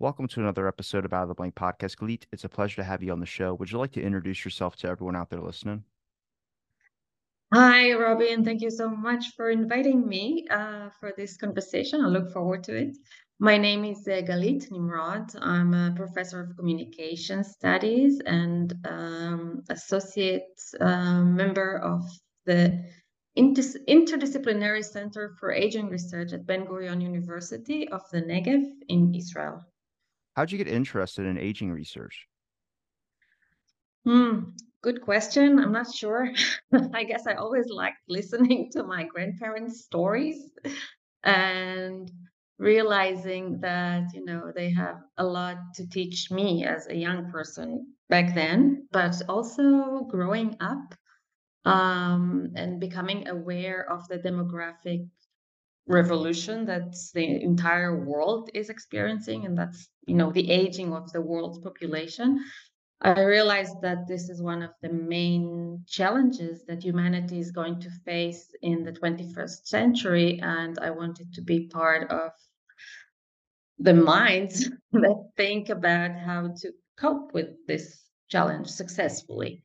Welcome to another episode of Out of the Blank Podcast. Galit, it's a pleasure to have you on the show. Would you like to introduce yourself to everyone out there listening? Hi, Robin. Thank you so much for inviting me uh, for this conversation. I look forward to it. My name is uh, Galit Nimrod. I'm a professor of communication studies and um, associate uh, member of the Inter- Interdisciplinary Center for Aging Research at Ben Gurion University of the Negev in Israel. How'd you get interested in aging research? Hmm, good question. I'm not sure. I guess I always liked listening to my grandparents' stories and realizing that, you know, they have a lot to teach me as a young person back then, but also growing up um, and becoming aware of the demographic revolution that the entire world is experiencing and that's you know the aging of the world's population i realized that this is one of the main challenges that humanity is going to face in the 21st century and i wanted to be part of the minds that think about how to cope with this challenge successfully.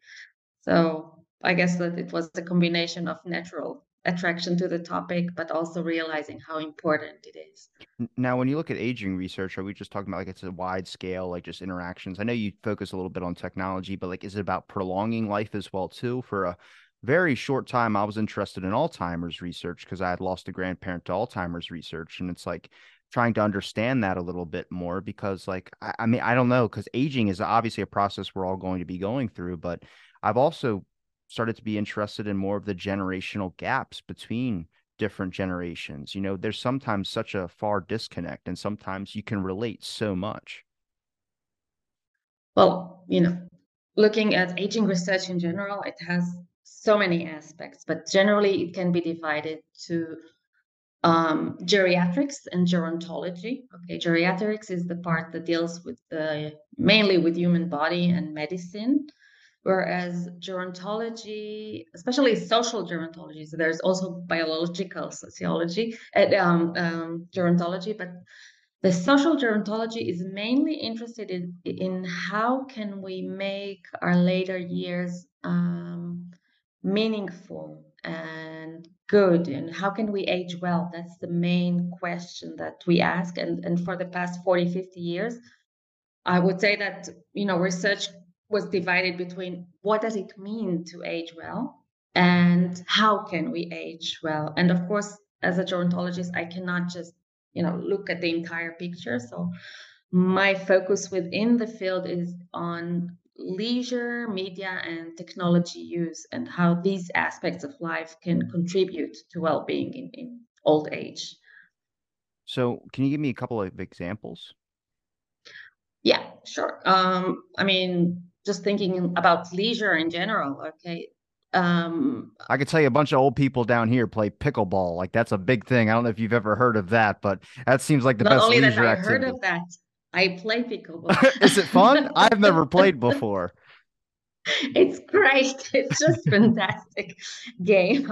So i guess that it was a combination of natural attraction to the topic, but also realizing how important it is. Now, when you look at aging research, are we just talking about like it's a wide scale, like just interactions? I know you focus a little bit on technology, but like, is it about prolonging life as well too? For a very short time, I was interested in Alzheimer's research because I had lost a grandparent to Alzheimer's research, and it's like trying to understand that a little bit more because like I, I mean I don't know because aging is obviously a process we're all going to be going through, but I've also started to be interested in more of the generational gaps between different generations. You know, there's sometimes such a far disconnect, and sometimes you can relate so much. Well, you know, looking at aging research in general, it has so many aspects, but generally it can be divided to um, geriatrics and gerontology. Okay, geriatrics is the part that deals with the mainly with human body and medicine. Whereas gerontology, especially social gerontology, so there's also biological sociology, uh, um, um, gerontology, but the social gerontology is mainly interested in, in how can we make our later years um, meaningful and good and how can we age well? That's the main question that we ask and, and for the past 40 50 years i would say that you know research was divided between what does it mean to age well and how can we age well. And of course as a gerontologist i cannot just you know look at the entire picture. So my focus within the field is on leisure media and technology use and how these aspects of life can contribute to well-being in, in old age. So can you give me a couple of examples? Yeah sure. Um, i mean just thinking about leisure in general. Okay. Um, I could tell you a bunch of old people down here play pickleball. Like that's a big thing. I don't know if you've ever heard of that, but that seems like the not best only leisure that I activity. heard of that. I play pickleball. Is it fun? I've never played before. It's great. It's just fantastic game.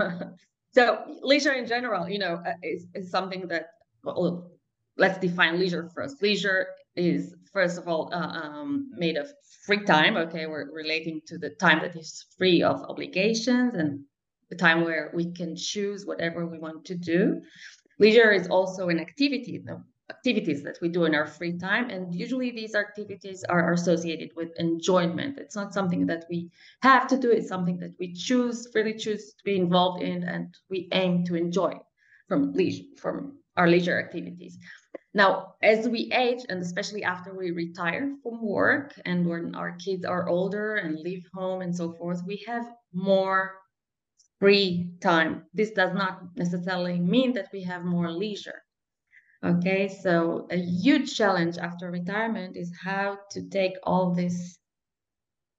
so leisure in general, you know, uh, is, is something that well, let's define leisure first. Leisure is first of all uh, um, made of free time. Okay, we're relating to the time that is free of obligations and the time where we can choose whatever we want to do. Leisure is also an activity, the activities that we do in our free time, and usually these activities are associated with enjoyment. It's not something that we have to do; it's something that we choose, freely choose to be involved in, and we aim to enjoy from leisure, from our leisure activities. Now, as we age, and especially after we retire from work and when our kids are older and leave home and so forth, we have more free time. This does not necessarily mean that we have more leisure. Okay, so a huge challenge after retirement is how to take all this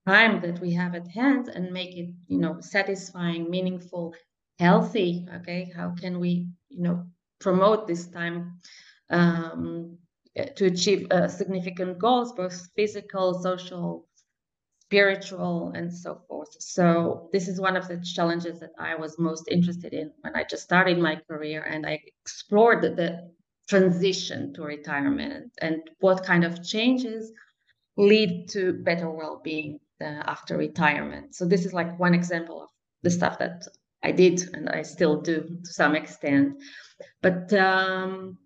time that we have at hand and make it, you know, satisfying, meaningful, healthy. Okay, how can we, you know, promote this time um, to achieve uh, significant goals, both physical, social, spiritual, and so forth. So this is one of the challenges that I was most interested in when I just started my career, and I explored the, the transition to retirement and what kind of changes lead to better well-being uh, after retirement. So this is like one example of the stuff that I did and I still do to some extent. But um,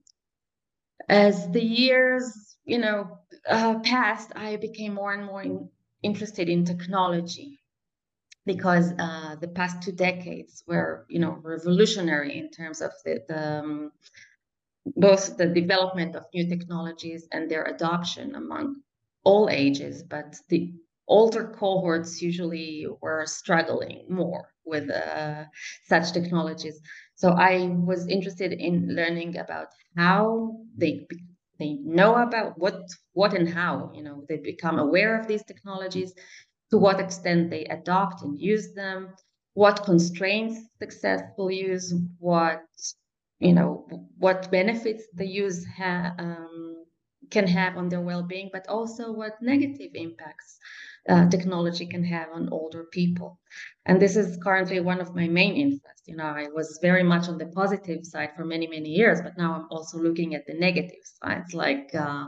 as the years, you know, uh, passed, I became more and more in, interested in technology because uh, the past two decades were, you know, revolutionary in terms of the, the um, both the development of new technologies and their adoption among all ages, but the older cohorts usually were struggling more with uh, such technologies. So I was interested in learning about how they they know about what what and how you know they become aware of these technologies, to what extent they adopt and use them, what constraints successful use, what you know what benefits the use ha- um, can have on their well-being, but also what negative impacts uh, technology can have on older people. And this is currently one of my main interests. You know, I was very much on the positive side for many, many years, but now I'm also looking at the negative sides. Like, uh,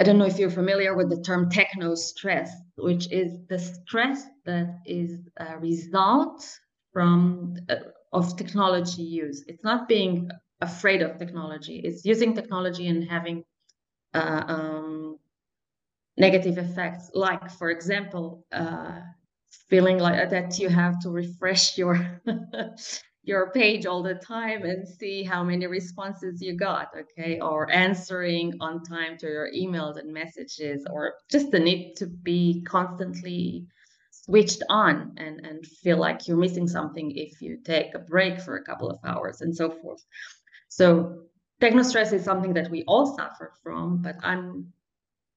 I don't know if you're familiar with the term techno stress, which is the stress that is a result from uh, of technology use. It's not being afraid of technology. It's using technology and having uh, um, negative effects, like, for example, uh, feeling like that you have to refresh your your page all the time and see how many responses you got okay? Or answering on time to your emails and messages or just the need to be constantly switched on and and feel like you're missing something if you take a break for a couple of hours and so forth so techno stress is something that we all suffer from but i'm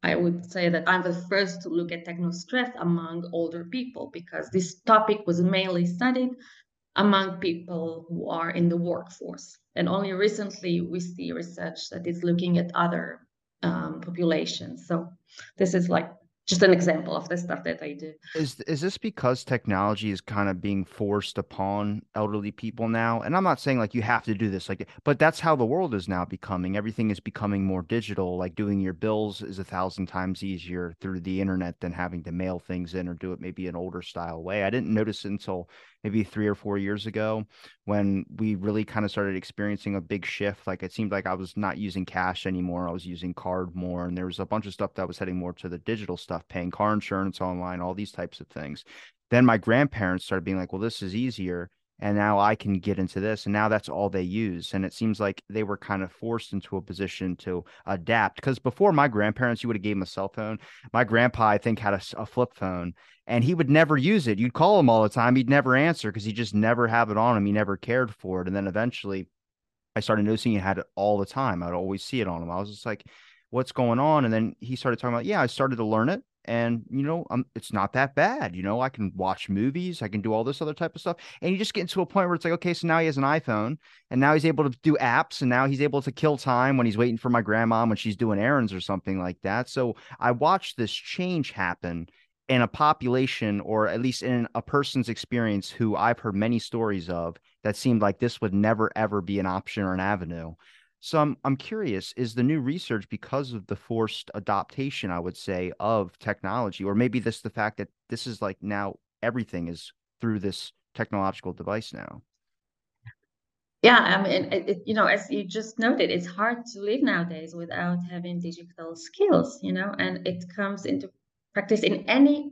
I would say that I'm the first to look at techno stress among older people because this topic was mainly studied among people who are in the workforce. And only recently we see research that is looking at other um, populations. So this is like just an example of the stuff that I do. Is is this because technology is kind of being forced upon elderly people now? And I'm not saying like you have to do this like but that's how the world is now becoming. Everything is becoming more digital. Like doing your bills is a thousand times easier through the internet than having to mail things in or do it maybe an older style way. I didn't notice until maybe three or four years ago when we really kind of started experiencing a big shift. Like it seemed like I was not using cash anymore. I was using card more. And there was a bunch of stuff that was heading more to the digital stuff, paying car insurance online, all these types of things. Then my grandparents started being like, well, this is easier and now I can get into this. And now that's all they use. And it seems like they were kind of forced into a position to adapt. Because before my grandparents, you would have gave them a cell phone. My grandpa, I think, had a, a, flip phone, and he would never use it. You'd call him all the time, he'd never answer because he just never have it on him. He never cared for it. And then eventually, I started noticing he had it all the time. I'd always see it on him. I was just like, "What's going on?" And then he started talking about, "Yeah, I started to learn it." And you know um, it's not that bad you know i can watch movies i can do all this other type of stuff and you just get into a point where it's like okay so now he has an iphone and now he's able to do apps and now he's able to kill time when he's waiting for my grandma when she's doing errands or something like that so i watched this change happen in a population or at least in a person's experience who i've heard many stories of that seemed like this would never ever be an option or an avenue so I'm I'm curious, is the new research because of the forced adaptation, I would say, of technology, or maybe this the fact that this is like now everything is through this technological device now? Yeah, I mean, it, it, you know, as you just noted, it's hard to live nowadays without having digital skills, you know, and it comes into practice in any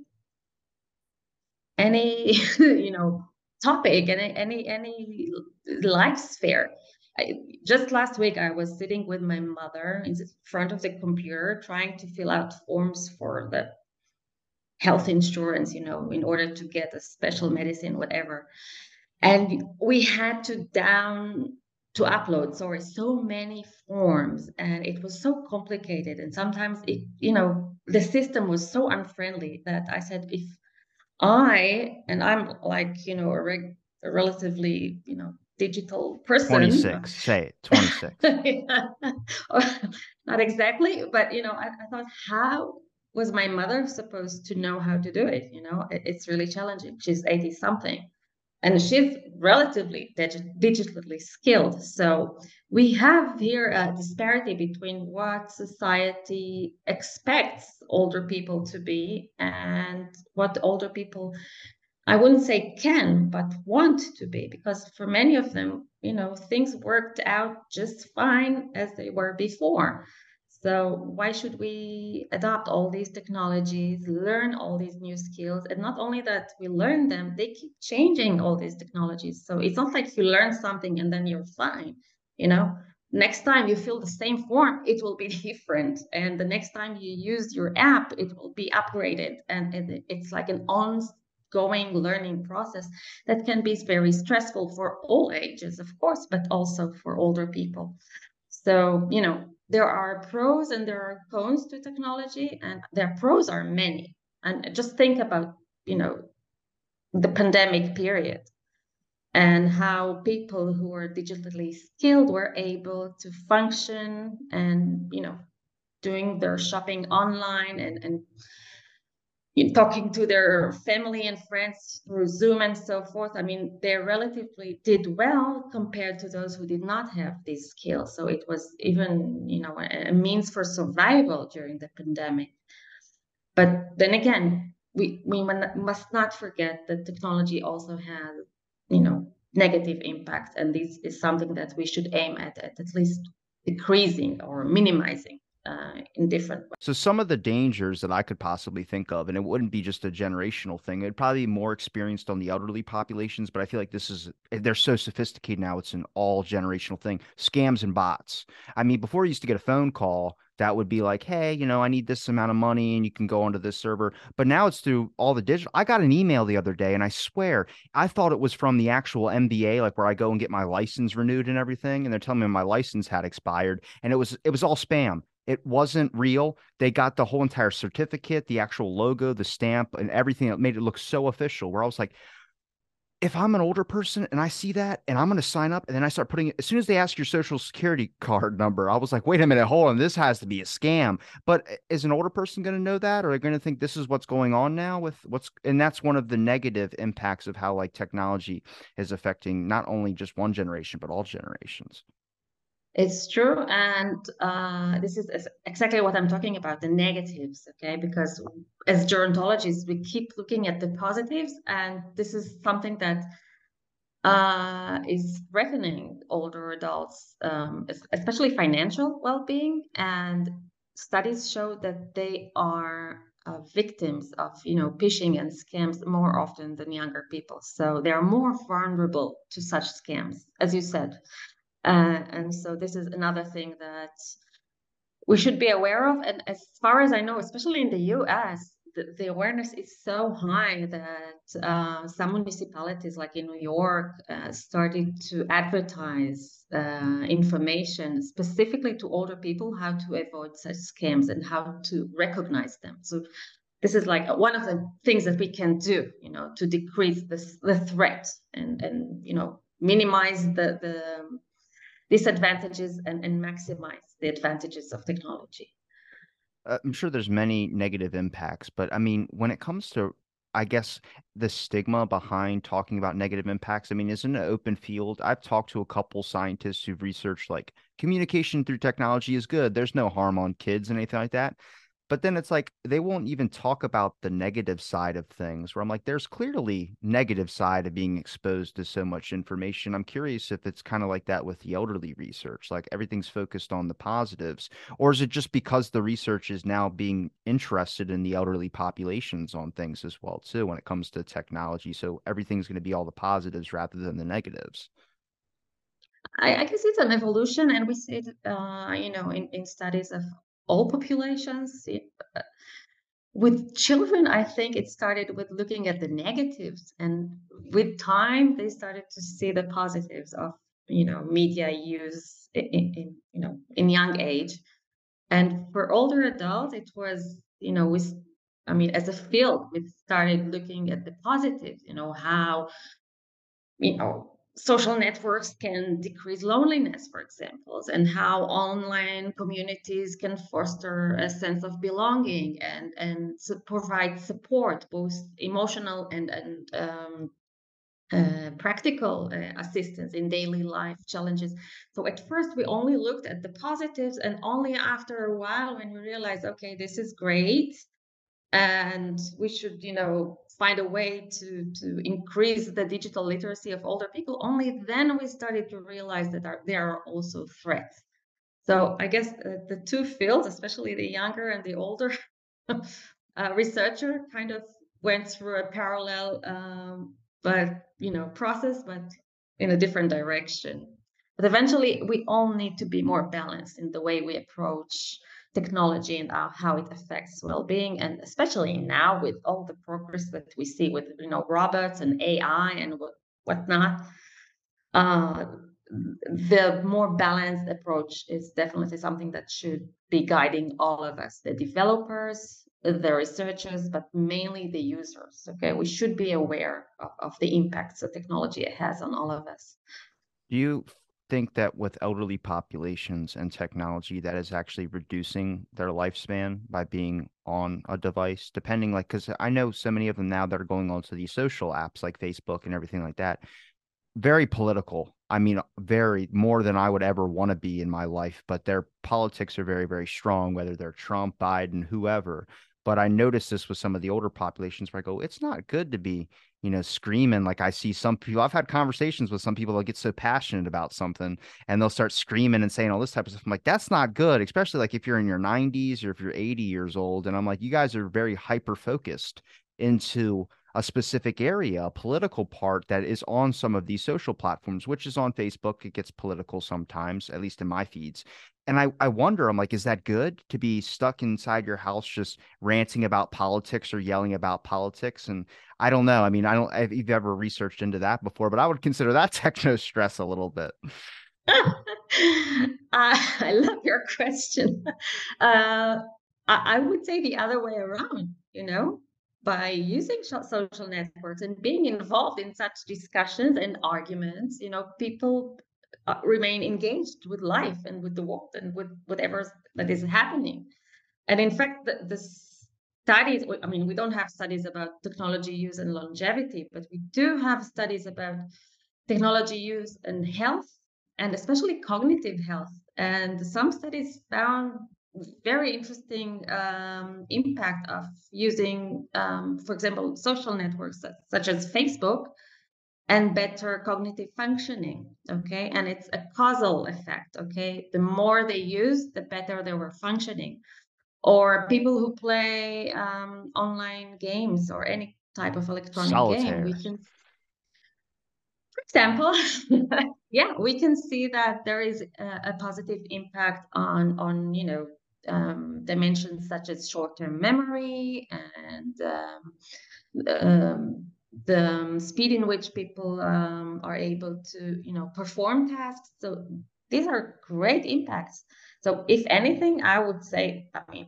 any you know topic and any any uh, life sphere I, just last week, I was sitting with my mother in front of the computer trying to fill out forms for the health insurance, you know, in order to get a special medicine, whatever. And we had to down to upload, sorry, so many forms, and it was so complicated. And sometimes it, you know, the system was so unfriendly that I said, if I and I'm like, you know, a, reg- a relatively, you know, digital person. 26, say it, 26. Not exactly, but you know, I, I, thought, how was my mother supposed to know how to do it? You know, it, it's really challenging. She's 80 something. and she's relatively dig- digitally skilled. So we have here a disparity between what society expects older people to be and what older people I wouldn't say can, but want to be, because for many of them, you know, things worked out just fine as they were before. So why should we adopt all these technologies, learn all these new skills? And not only that we learn them, they keep changing all these technologies. So it's not like you learn something and then you're fine. You know, next time you fill the same form, it will be different. And the next time you use your app, it will be upgraded. And it's like an on ongoing learning process that can be very stressful for all ages, of course, but also for older people. So, you know, there are pros and there are cons to technology, and their pros are many. And just think about, you know, the pandemic period and how people who are digitally skilled were able to function and, you know, doing their shopping online and, and talking to their family and friends through Zoom and so forth. I mean, they relatively did well compared to those who did not have these skills. So it was even, you know, a, means for survival during the pandemic. But then again, we we must not forget that technology also has, you know, negative impacts, and this is something that we should aim at at, at least decreasing or minimizing uh, in different ways. So some of the dangers that I could possibly think of, and it wouldn't be just a generational thing. It'd probably be more experienced on the elderly populations, but I feel like this is eh, they're so sophisticated now. It's an all generational thing. Scams and bots. I mean, before you used to get a phone call that would be like, hey, you know, I need this amount of money and you can go onto this server. But now it's through all the digital. I got an email the other day and I swear I thought it was from the actual MVA, like where I go and get my license renewed and everything. And they're telling me my license had expired and it was it was all spam. It wasn't real. They got the whole entire certificate, the actual logo, the stamp, and everything that made it look so official. Where I was like, if I'm an older person and I see that and I'm going to sign up and then I start putting it, as soon as they ask your social security card number, I was like, wait a minute, hold on, this has to be a scam. But eh, is an older person going to know that? Or are they going to think this is what's going on now with what's, and that's one of the negative impacts of how like technology is affecting not only just one generation, but all generations. It's true. And uh, this is exactly what I'm talking about the negatives, okay? Because as gerontologists, we keep looking at the positives, and this is something that uh, is threatening older adults, um, especially financial well being. And studies show that they are uh, victims of you know phishing and scams more often than younger people so they are more vulnerable to such scams as you said uh, and so this is another thing that we should be aware of. And as far as I know, especially in the US, the, the awareness is so high that uh, some municipalities, like in New York, uh, started to advertise uh, information specifically to older people how to avoid such scams and how to recognize them. So this is like one of the things that we can do, you know, to decrease this, the threat and and you know minimize the the disadvantages and, and maximize the advantages of technology. Uh, I'm sure there's many negative impacts, but I mean, when it comes to, I guess, the stigma behind talking about negative impacts, I mean, isn't an open field? I've talked to a couple scientists who've researched like communication through technology is good. There's no harm on kids and anything like that but then it's like they won't even talk about the negative side of things where i'm like there's clearly negative side of being exposed to so much information. I'm curious if it's kind of like that with the elderly research like everything's focused on the positives or is it just because the research is now being interested in the elderly populations on things as well too when it comes to technology so everything's going to be all the positives rather than the negatives? I, I, guess it's an evolution, and we see it, uh, you know, in, in studies of all populations. Uh, with children, I think it started with looking at the negatives, and with time, they started to see the positives of you know media use in, in you know in young age. And for older adults, it was you know with I mean, as a field, we started looking at the positives. You know how you know social networks can decrease loneliness, for example, and how online communities can foster a sense of belonging and and provide support, both emotional and and um, uh, practical uh, assistance in daily life challenges. So at first we only looked at the positives, and only after a while, when we realized, okay, this is great, and we should, you know, find a way to to increase the digital literacy of older people. Only then we started to realize that are, there are also threats. So I guess uh, the two fields, especially the younger and the older uh, researcher, kind of went through a parallel um, but you know process but in a different direction but eventually we all need to be more balanced in the way we approach technology and how it affects well-being and especially now with all the progress that we see with you know robots and ai and what, whatnot uh, the more balanced approach is definitely something that should be guiding all of us the developers the researchers, but mainly the users. Okay, we should be aware of, of the impacts that technology has on all of us. Do you think that with elderly populations and technology that is actually reducing their lifespan by being on a device depending like because i know so many of them now that are going on to these social apps like facebook and everything like that. Very political. I mean very more than i would ever want to be in my life but their politics are very very strong whether they're trump biden whoever. But I noticed this with some of the older populations where I go, it's not good to be, you know, screaming. Like I see some people, I've had conversations with some people that get so passionate about something and they'll start screaming and saying all this type of stuff. I'm like, that's not good, especially like if you're in your 90s or if you're 80 years old. And I'm like, you guys are very hyper focused into a specific area, a political part that is on some of these social platforms, which is on Facebook. It gets political sometimes, at least in my feeds and I, I wonder, I'm like, is that good to be stuck inside your house just ranting about politics or yelling about politics? And I don't know. I mean, I don't if you've ever researched into that before, but I would consider that techno stress a little bit. uh, I love your question. Uh, I, I would say the other way around, you know, by using social networks and being involved in such discussions and arguments, you know, people uh, remain engaged with life and with the world and with whatever that is happening. And in fact, the, the studies, I mean, we don't have studies about technology use and longevity, but we do have studies about technology use and health, and especially cognitive health. And some studies found very interesting um, impact of using, um, for example, social networks such as Facebook and better cognitive functioning okay? And it's a causal effect okay? The more they use the better they were functioning. Or people who play um, online games or any type of electronic Solitaire. game we can for example yeah we can see that there is a, a positive impact on on you know um, dimensions such as short-term memory and um, um the um, speed in which people um, are able to you know perform tasks. So these are great impacts. So if anything i would say i mean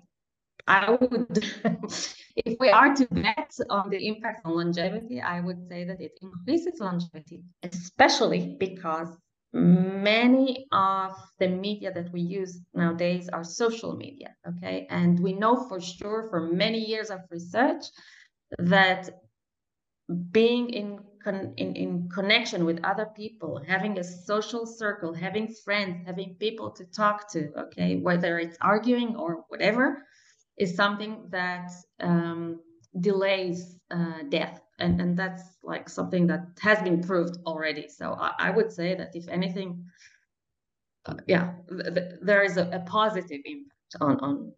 i would if we are to bet on the impact on longevity i would say that it increases longevity especially because many of the media that we use nowadays are social media okay? And we know for sure for many years of research that being in, con- in in connection with other people having a social circle having friends having people to talk to okay? Whether it's arguing or whatever is something that um, delays uh, death and and that's like something that has been proved already so i, I would say that if anything uh, yeah th- th- there is a, a positive impact on on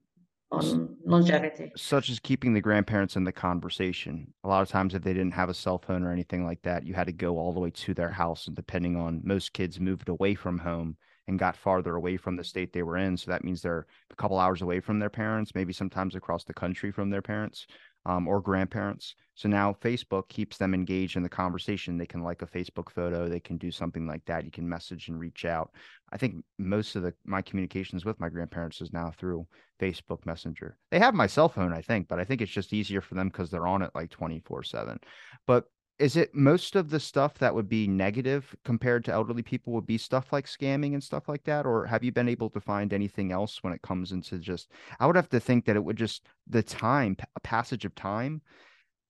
on longevity. Such as keeping the grandparents in the conversation. A lot of times, if they didn't have a cell phone or anything like that, you had to go all the way to their house. And depending on most kids moved away from home and got farther away from the state they were in. So that means they're a couple hours away from their parents, maybe sometimes across the country from their parents um, or grandparents. So now Facebook keeps them engaged in the conversation. They can like a Facebook photo, they can do something like that. You can message and reach out. I think most of the my communications with my grandparents is now through Facebook Messenger. They have my cell phone, I think, but I think it's just easier for them because they're on it like 24 7. But is it most of the stuff that would be negative compared to elderly people would be stuff like scamming and stuff like that? Or have you been able to find anything else when it comes into just i would have to think that it would just the time a passage of time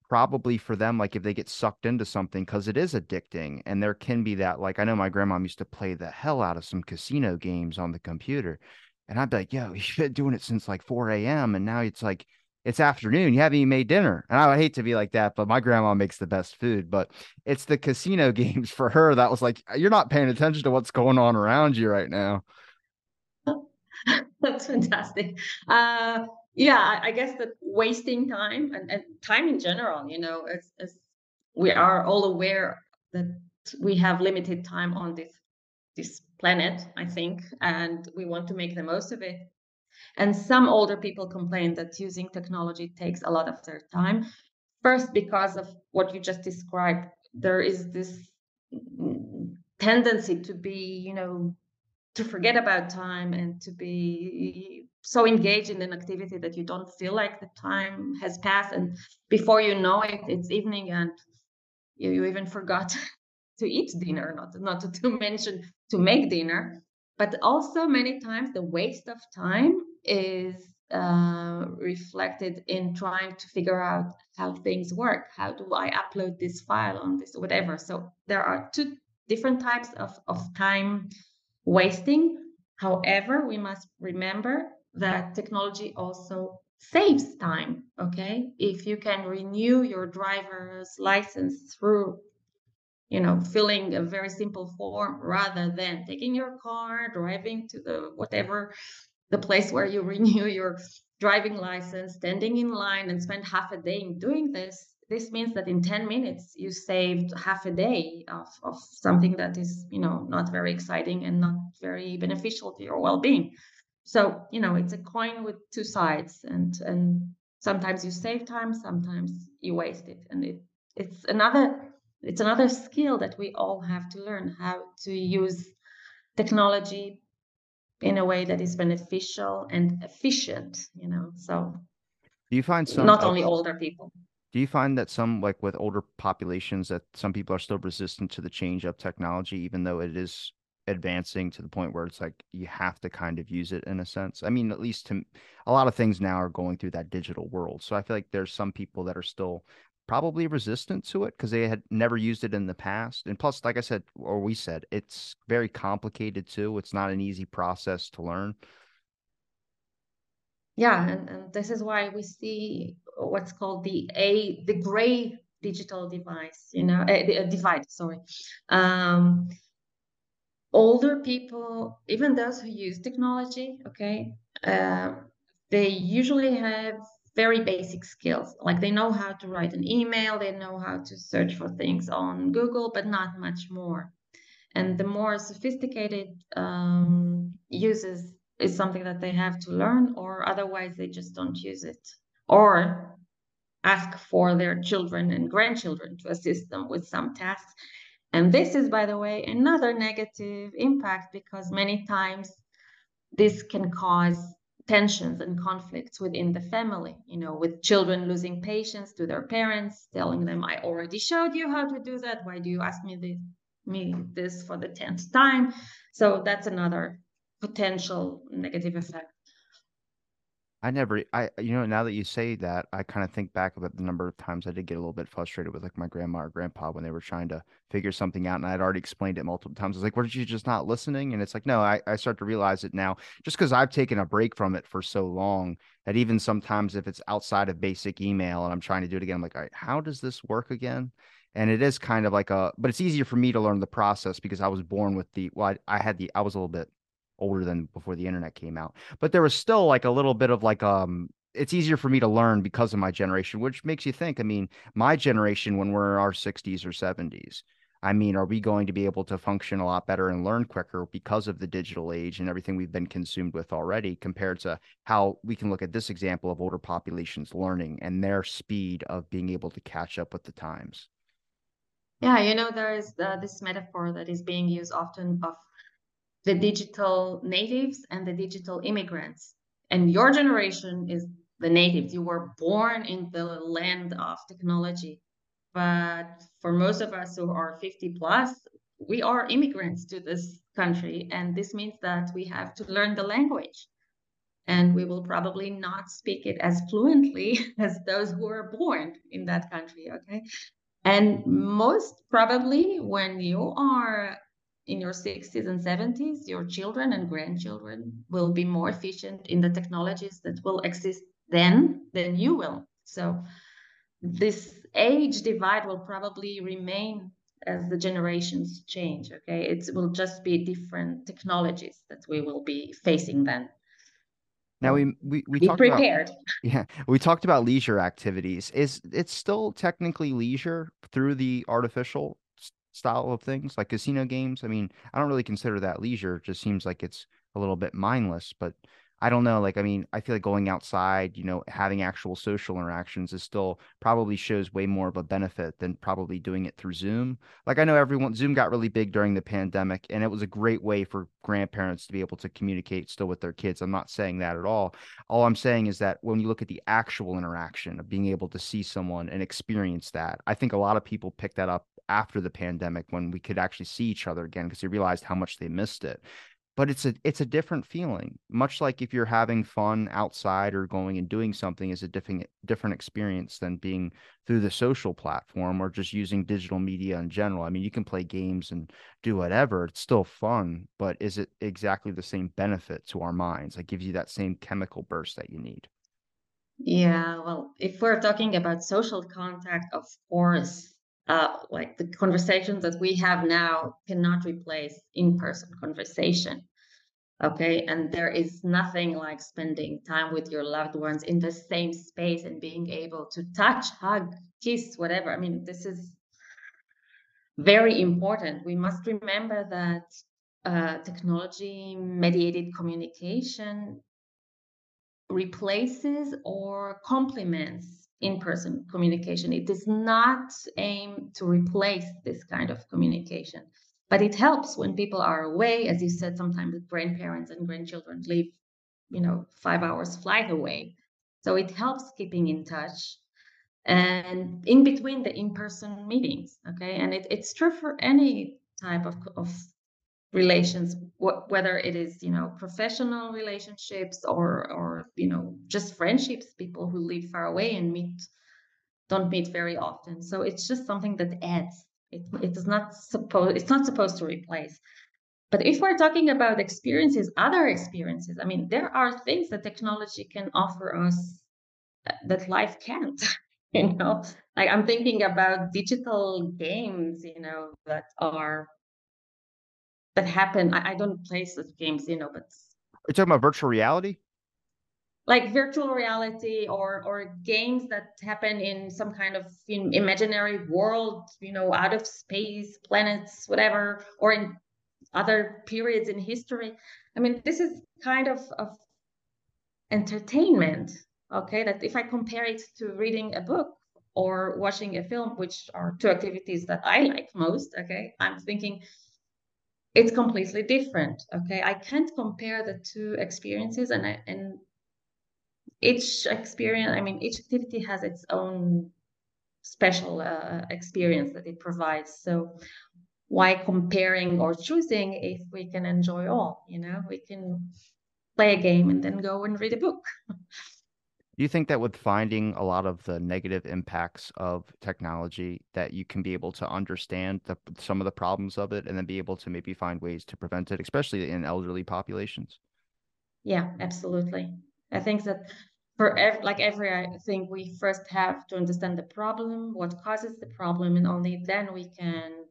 probably for them like if they get sucked into something because it is addicting and there can be that like i know my grandma used to play the hell out of some casino games on the computer and i'd be like yo you've been doing it since like 4 a.m and now it's like it's afternoon you haven't even made dinner. And i would hate to be like that but my grandma makes the best food but it's the casino games for her that was like you're not paying attention to what's going on around you right now. That's fantastic. Uh yeah i guess that wasting time and, and time in general you know as, as we are all aware that we have limited time on this this planet i think and we want to make the most of it and some older people complain that using technology takes a lot of their time. First because of what you just described there is this tendency to be you know to forget about time and to be so engaged in an activity that you don't feel like the time has passed. And before you know it it's evening and you, you even forgot to eat dinner not not to, to mention to make dinner. But also many times the waste of time is uh, reflected in trying to figure out how things work. How do i upload this file on this whatever? So there are two different types of, of time wasting. However we must remember that technology also saves time okay? If you can renew your driver's license through you know filling a very simple form rather than taking your car driving to the whatever the place where you renew your driving license standing in line and spend half a day in doing this this means that in 10 minutes you saved half a day of, of something that is you know not very exciting and not very beneficial to your well-being. So you know it's a coin with two sides and and sometimes you save time sometimes you waste it. And it it's another it's another skill that we all have to learn how to use technology in a way that is beneficial and efficient you know so do you find some not only older people do you find that some like with older populations that some people are still resistant to the change of technology even though it is advancing to the point where it's like you have to kind of use it in a sense. I mean, at least to a lot of things now are going through that digital world. So I feel like there's some people that are still probably resistant to it because they had never used it in the past. And plus, like I said, or we said, it's very complicated too. It's not an easy process to learn. Yeah, and, and this is why we see what's called the a the gray digital device, you know, a, a divide. Sorry, um, older people, even those who use technology, okay, uh, they usually have very basic skills. Like they know how to write an email, they know how to search for things on Google, but not much more. And the more sophisticated um, uses is something that they have to learn, or otherwise they just don't use it. Or ask for their children and grandchildren to assist them with some tasks and this is, by the way, another negative impact because many times this can cause tensions and conflicts within the family, you know, with children losing patience to their parents, telling them, I already showed you how to do that. Why do you ask me this, me this for the 10th time? So that's another potential negative effect. I never, I, you know, now that you say that, I kind of think back about the number of times I did get a little bit frustrated with like my grandma or grandpa when they were trying to figure something out. And I'd already explained it multiple times. I was like, "Were you just not listening? And it's like, no, I, I start to realize it now just because I've taken a break from it for so long that even sometimes if it's outside of basic email and I'm trying to do it again, I'm like, all right, how does this work again? And it is kind of like a, but it's easier for me to learn the process because I was born with the, well, I, I had the, I was a little bit older than before the internet came out. But there was still like a little bit of like um it's easier for me to learn because of my generation, which makes you think, I mean, my generation when we're in our 60s or 70s, I mean, are we going to be able to function a lot better and learn quicker because of the digital age and everything we've been consumed with already compared to how we can look at this example of older populations learning and their speed of being able to catch up with the times? Yeah, you know, there is uh, this metaphor that is being used often of the digital natives and the digital immigrants. And your generation is the natives. You were born in the land of technology. But for most of us who are 50 plus, we are immigrants to this country. And this means that we have to learn the language. and we will probably not speak it as fluently as those who are born in that country okay and most probably when you are in your 60s and 70s your children and grandchildren will be more efficient in the technologies that will exist then than you will. So this age divide will probably remain as the generations change okay? It will just be different technologies that we will be facing then. Now we we, we be talked prepared. About yeah we talked about leisure activities. Is it's still technically leisure through the artificial style of things like casino games i mean i don't really consider that leisure it just seems like it's a little bit mindless but I don't know. Like, I mean, I feel like going outside, you know, having actual social interactions is still probably shows way more of a benefit than probably doing it through Zoom. Like, I know everyone, Zoom got really big during the pandemic, and it was a great way for grandparents to be able to communicate still with their kids. I'm not saying that at all. All I'm saying is that when you look at the actual interaction of being able to see someone and experience that, I think a lot of people picked that up after the pandemic when we could actually see each other again because they realized how much they missed it but it's a it's a different feeling much like if you're having fun outside or going and doing something is a different different experience than being through the social platform or just using digital media in general. I mean you can play games and do whatever it's still fun but is it exactly the same benefit to our minds? It gives you that same chemical burst that you need. Yeah well if we're talking about social contact of course uh, like the conversations that we have now cannot replace in-person conversation okay? And there is nothing like spending time with your loved ones in the same space and being able to touch hug kiss whatever. I mean this is very important. We must remember that uh, technology mediated communication replaces or complements in-person communication. It does not aim to replace this kind of communication, but it helps when people are away. As you said, sometimes grandparents and grandchildren live, you know, five hours flight away. So it helps keeping in touch and in between the in-person meetings. Okay. And it, it's true for any type of, of relations wh- whether it is you know professional relationships or or you know just friendships people who live far away and meet don't meet very often. So it's just something that adds. It it is not supposed it's not supposed to replace. But if we're talking about experiences other experiences i mean there are things that technology can offer us that life can't you know? Like i'm thinking about digital games you know that are that happen. I, I don't play such games, you know, but Are you talking about virtual reality? like virtual reality or or games that happen in some kind of in imaginary world, you know, out of space, planets, whatever, or in other periods in history. I mean, this is kind of of entertainment, okay? That if I compare it to reading a book or watching a film, which are two activities that I like most, okay? I'm thinking it's completely different okay? I can't compare the two experiences and I, and each experience i mean each activity has its own special uh, experience that it provides. So why comparing or choosing if we can enjoy all you know? We can play a game and then go and read a book Do you think that with finding a lot of the negative impacts of technology, that you can be able to understand the, some of the problems of it and then be able to maybe find ways to prevent it, especially in elderly populations? Yeah, absolutely. I think that for ev- like think we first have to understand the problem, what causes the problem, and only then we can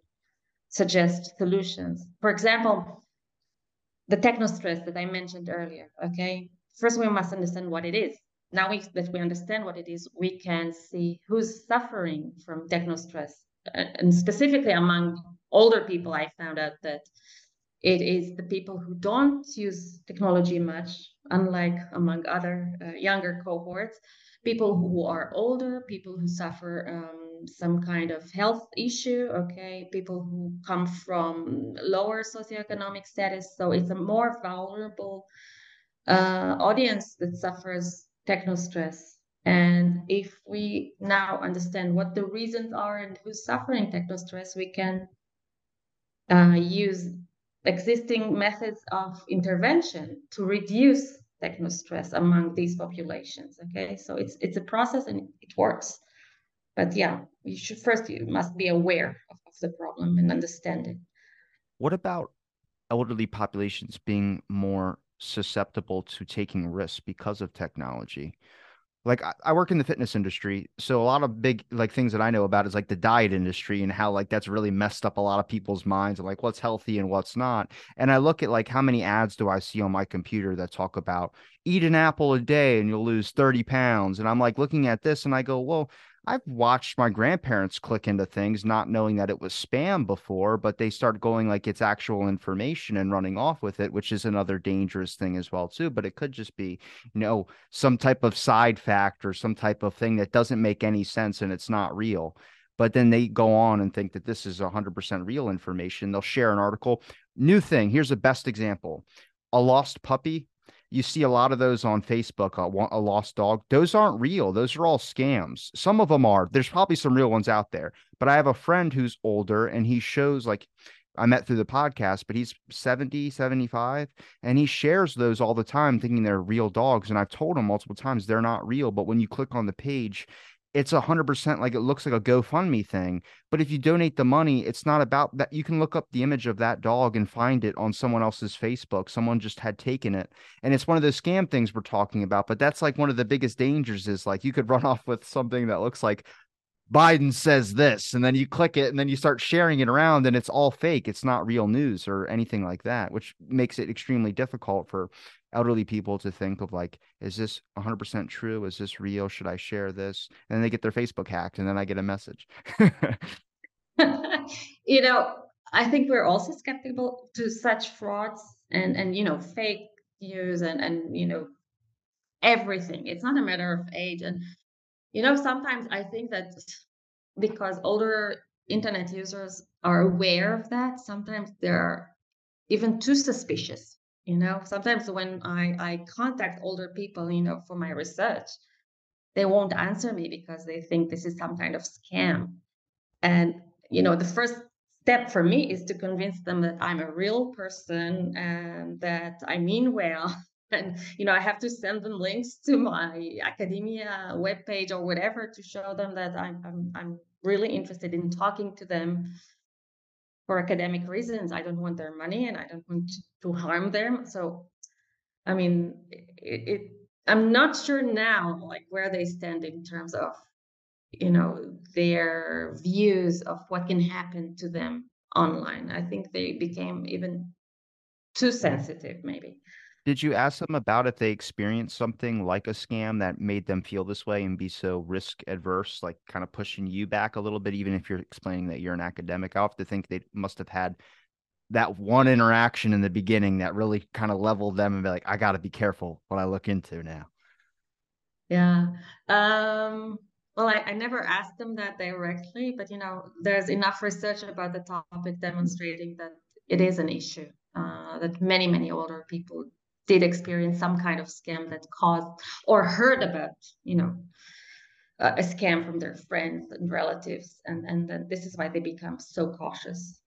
suggest solutions. For example, the techno stress that I mentioned earlier. Okay, first we must understand what it is now we, that we understand what it is, we can see who's suffering from techno stress. And specifically among older people, I found out that it is the people who don't use technology much, unlike among other uh, younger cohorts, people who are older, people who suffer um, some kind of health issue, okay, people who come from lower socioeconomic status. So it's a more vulnerable uh, audience that suffers technostress. And if we now understand what the reasons are and who's suffering technostress, we can uh, use existing methods of intervention to reduce techno stress among these populations. Okay, so it's it's a process and it works. But yeah, you should first you must be aware of, of the problem and understand it. What about elderly populations being more susceptible to taking risks because of technology? like I, work in the fitness industry so a lot of big like things that i know about is like the diet industry and how like that's really messed up a lot of people's minds and like what's healthy and what's not and i look at like how many ads do i see on my computer that talk about eat an apple a day and you'll lose 30 pounds and i'm like looking at this and i go well I've watched my grandparents click into things not knowing that it was spam before, but they start going like it's actual information and running off with it, which is another dangerous thing as well too. But it could just be, you know, some type of side fact or some type of thing that doesn't make any sense and it's not real. But then they go on and think that this is 100% real information. They'll share an article. New thing. Here's the best example. A lost puppy you see a lot of those on Facebook, uh, a, a lost dog. Those aren't real. Those are all scams. Some of them are. There's probably some real ones out there. But I have a friend who's older and he shows like I met through the podcast, but he's 70, 75, and he shares those all the time, thinking they're real dogs. And I've told him multiple times they're not real. But when you click on the page, it's a hundred percent like it looks like a GoFundMe thing. But if you donate the money, it's not about that. You can look up the image of that dog and find it on someone else's Facebook. Someone just had taken it. And it's one of those scam things we're talking about. But that's like one of the biggest dangers is like you could run off with something that looks like Biden says this, and then you click it and then you start sharing it around and it's all fake. It's not real news or anything like that, which makes it extremely difficult for elderly people to think of like, is this 100% true? Is this real? Should I share this? And they get their Facebook hacked, and then I get a message. you know, I think we're also skeptical to such frauds and and you know fake news and and you know everything. It's not a matter of age, and you know sometimes I think that because older internet users are aware of that, sometimes they're even too suspicious you know sometimes when i i contact older people you know for my research they won't answer me because they think this is some kind of scam. And you know the first step for me is to convince them that i'm a real person and that i mean well. And you know i have to send them links to my academia webpage or whatever to show them that i'm i'm, I'm really interested in talking to them for academic reasons. I don't want their money and I don't want to harm them. So, I mean, it, it I'm not sure now, like where they stand in terms of, you know, their views of what can happen to them online. I think they became even too sensitive, maybe. Did you ask them about if they experienced something like a scam that made them feel this way and be so risk adverse, like kind of pushing you back a little bit, even if you're explaining that you're an academic? I have to think they must have had that one interaction in the beginning that really kind of leveled them and be like, I got to be careful what I look into now. Yeah. Um, well, I, I never asked them that directly, but you know, there's enough research about the topic demonstrating that it is an issue. Uh, that many, many older people did experience some kind of scam that caused or heard about, you know, a, scam from their friends and relatives, and and then this is why they become so cautious.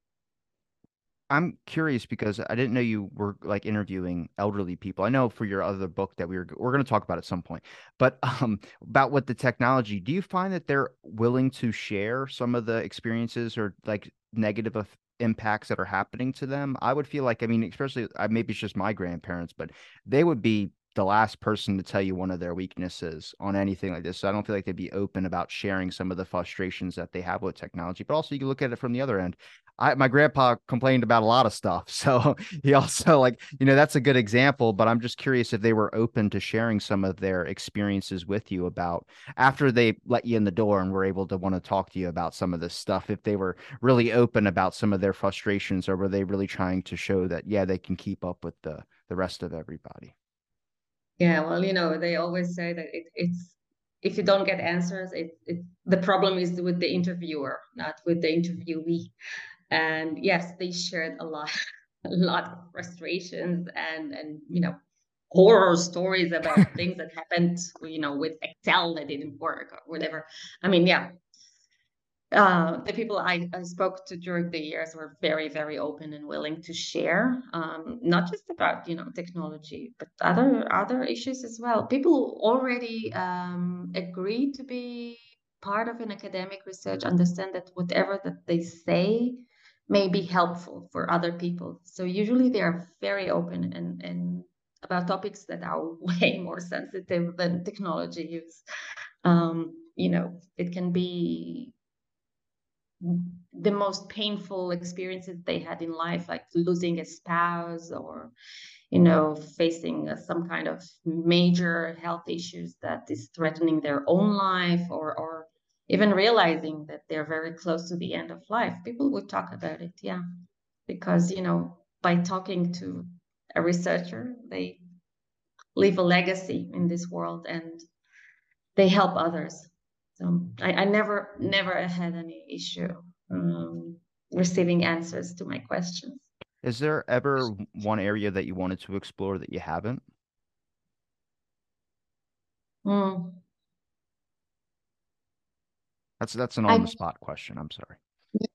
I'm curious because I didn't know you were like interviewing elderly people. I know for your other book that we were we're going to talk about at some point, but um, about what the technology. Do you find that they're willing to share some of the experiences or like negative impacts that are happening to them. I would feel like, I mean, especially I, maybe it's just my grandparents, but they would be the last person to tell you one of their weaknesses on anything like this. So I don't feel like they'd be open about sharing some of the frustrations that they have with technology. But also, you can look at it from the other end. I my grandpa complained about a lot of stuff. So he also like, you know, that's a good example, but I'm just curious if they were open to sharing some of their experiences with you about after they let you in the door and were able to want to talk to you about some of this stuff, if they were really open about some of their frustrations or were they really trying to show that yeah, they can keep up with the the rest of everybody. Yeah, well, you know, they always say that it, it's if you don't get answers, it, it the problem is with the interviewer, not with the interviewee and yes they shared a lot a lot of frustrations and and you know horror stories about things that happened you know with excel that didn't work or whatever i mean yeah uh, the people I, I, spoke to during the years were very, very open and willing to share, um, not just about you know technology, but other other issues as well. People already um, agree to be part of an academic research, understand that whatever that they say may be helpful for other people. So usually they are very open and and about topics that are way more sensitive than technology use. Um, you know, it can be the most painful experiences they had in life, like losing a spouse or, you know, facing some kind of major health issues that is threatening their own life or, or even realizing that they're very close to the end of life. People would talk about it, yeah, because, you know, by talking to a researcher, they leave a legacy in this world and they help others. So I, I never, never had any issue um, receiving answers to my questions. Is there ever one area that you wanted to explore that you haven't? Mm. That's that's an on the spot question. I'm sorry.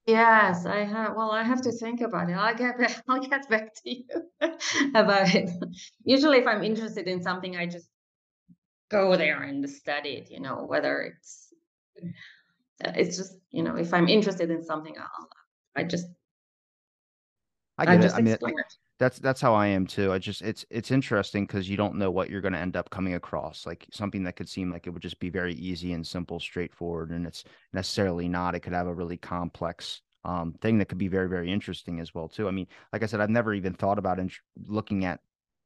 Yes, I have. Well, I have to think about it. I'll get back, I'll get back to you about it. Usually, if I'm interested in something, I just go there and study it. You know, whether it's uh, it's just you know if i'm interested in something i'll i just i get I it i mean that's that's how i am too i just it's it's interesting because you don't know what you're going to end up coming across like something that could seem like it would just be very easy and simple straightforward and it's necessarily not it could have a really complex um, thing that could be very very interesting as well too i mean like i said i've never even thought about in- looking at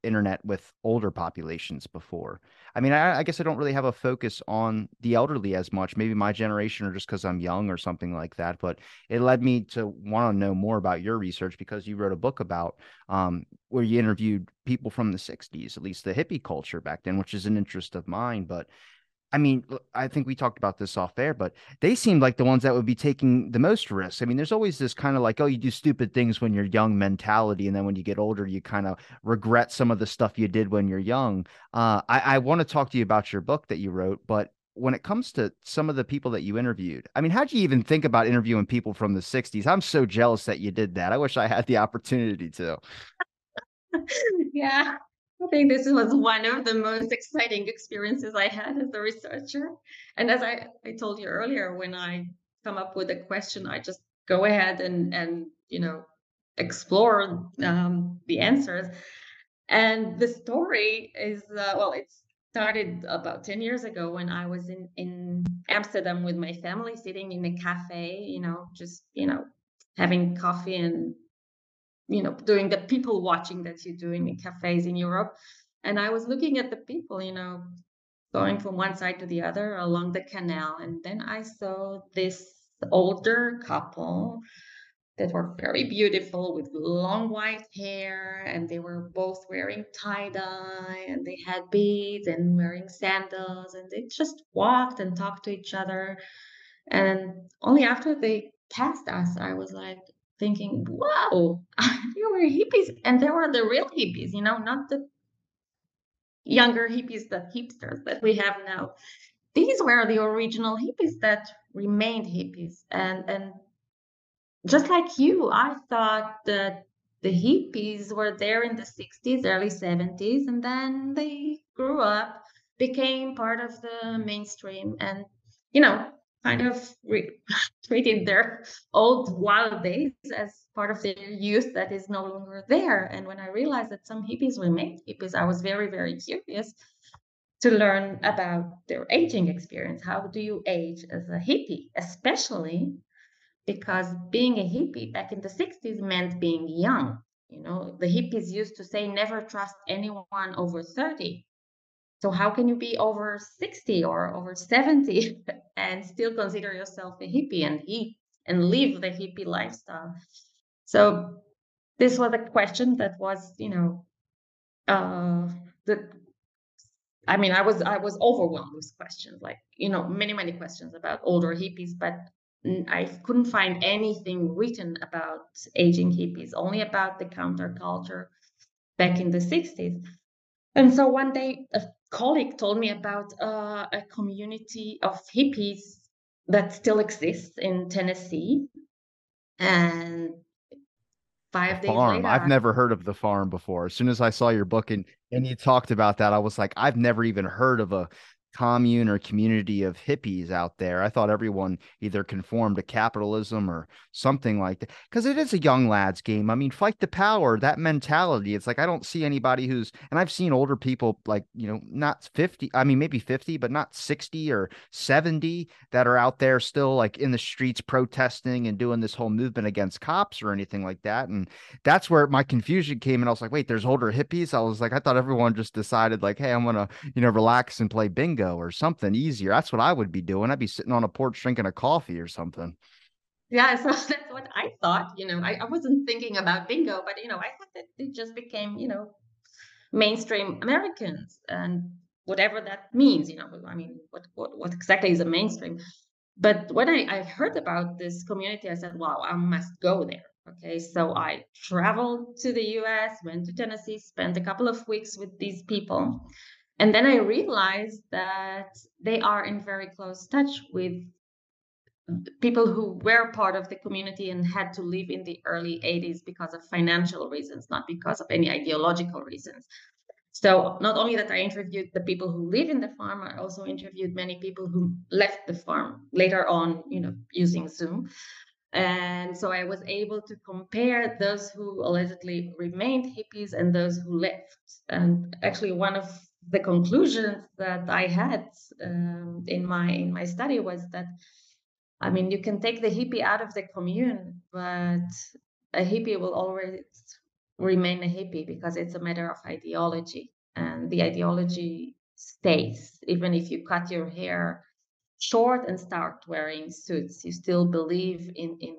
internet with older populations before. I mean, I, I, guess I don't really have a focus on the elderly as much. Maybe my generation, or just because I'm young or something like that. But it led me to want to know more about your research because you wrote a book about um, where you interviewed people from the '60s, at least the hippie culture back then, which is an interest of mine. But I mean, I think we talked about this off air, but they seemed like the ones that would be taking the most risks. I mean, there's always this kind of like, oh, you do stupid things when you're young mentality. And then when you get older, you kind of regret some of the stuff you did when you're young. Uh, I, I want to talk to you about your book that you wrote, but when it comes to some of the people that you interviewed, I mean, how'd you even think about interviewing people from the 60s? I'm so jealous that you did that. I wish I had the opportunity to. yeah. I think this was one of the most exciting experiences I had as a researcher. And as I, I told you earlier, when I come up with a question, I just go ahead and, and you know, explore um, the answers. And the story is, uh, well, it started about 10 years ago when I was in, in Amsterdam with my family, sitting in a cafe, you know, just, you know, having coffee and you know doing the people watching that you do in cafes in Europe. And I was looking at the people, you know, going from one side to the other along the canal, and then I saw this older couple that were very beautiful with long white hair and they were both wearing tie-dye and they had beads and wearing sandals and they just walked and talked to each other and only after they passed us i was like thinking, whoa, they were hippies. And they were the real hippies, you know, not the younger hippies, the hipsters that we have now. These were the original hippies that remained hippies. And and just like you, I thought that the hippies were there in the 60s, early 70s, and then they grew up, became part of the mainstream, and you know, kind of re- treated their old wild days as part of their youth that is no longer there. And when I realized that some hippies remained hippies, I was very, very curious to learn about their aging experience. How do you age as a hippie, especially because being a hippie back in the 60s meant being young. You know, the hippies used to say never trust anyone over 30 so how can you be over 60 or over 70 and still consider yourself a hippie and eat and live the hippie lifestyle? So this was a question that was, you know, uh, the I mean, I was I was overwhelmed with questions, like you know, many many questions about older hippies, but I couldn't find anything written about aging hippies, only about the counterculture back in the 60s. And so one day, a colleague told me about uh, a community of hippies that still exists in Tennessee. And five days farm. later, I've never heard of the farm before. As soon as I saw your book and and you talked about that, I was like, I've never even heard of a commune or community of hippies out there. I thought everyone either conformed to capitalism or something like that. Because it is a young lads game. I mean, fight the power, that mentality. It's like I don't see anybody who's and I've seen older people like, you know, not 50, I mean maybe 50, but not 60 or 70 that are out there still like in the streets protesting and doing this whole movement against cops or anything like that. And that's where my confusion came. And I was like, wait, there's older hippies. I was like, I thought everyone just decided like, hey, I'm gonna, you know, relax and play bingo or something easier. That's what I would be doing. I'd be sitting on a porch drinking a coffee or something. Yeah, so that's what I thought. You know, I, I wasn't thinking about bingo, but you know, I thought that it just became, you know, mainstream Americans and whatever that means, you know, I mean, what what, what exactly is a mainstream? But when I, I heard about this community, I said, wow, I must go there. Okay, so I traveled to the US, went to Tennessee, spent a couple of weeks with these people. And then I realized that they are in very close touch with people who were part of the community and had to live in the early 80s because of financial reasons, not because of any ideological reasons. So not only that I interviewed the people who live in the farm, I also interviewed many people who left the farm later on, you know, using Zoom. And so I was able to compare those who allegedly remained hippies and those who left. And actually, one of the conclusions that I had um, in my in my study was that, I mean, you can take the hippie out of the commune, but a hippie will always remain a hippie because it's a matter of ideology, and the ideology stays even if you cut your hair short and start wearing suits. You still believe in in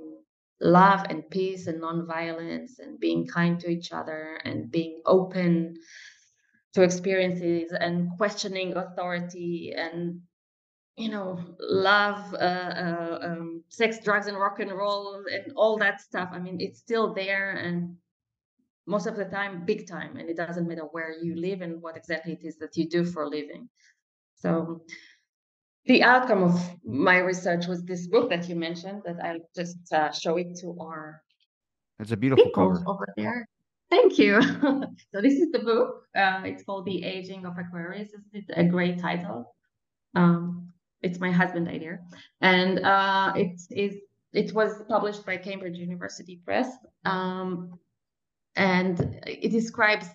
love and peace and nonviolence and being kind to each other and being open to experiences and questioning authority and you know love uh, uh, um, sex drugs and rock and roll and all that stuff. I mean it's still there and most of the time big time and it doesn't matter where you live and what exactly it is that you do for a living. So the outcome of my research was this book that you mentioned that i'll just uh, show it to our it's a beautiful cover. over there Thank you. so this is the book. Uh, it's called The Aging of Aquarius. Isn't it a great title. Um, it's my husband idea, and uh, it is. It was published by Cambridge University Press, um, and it describes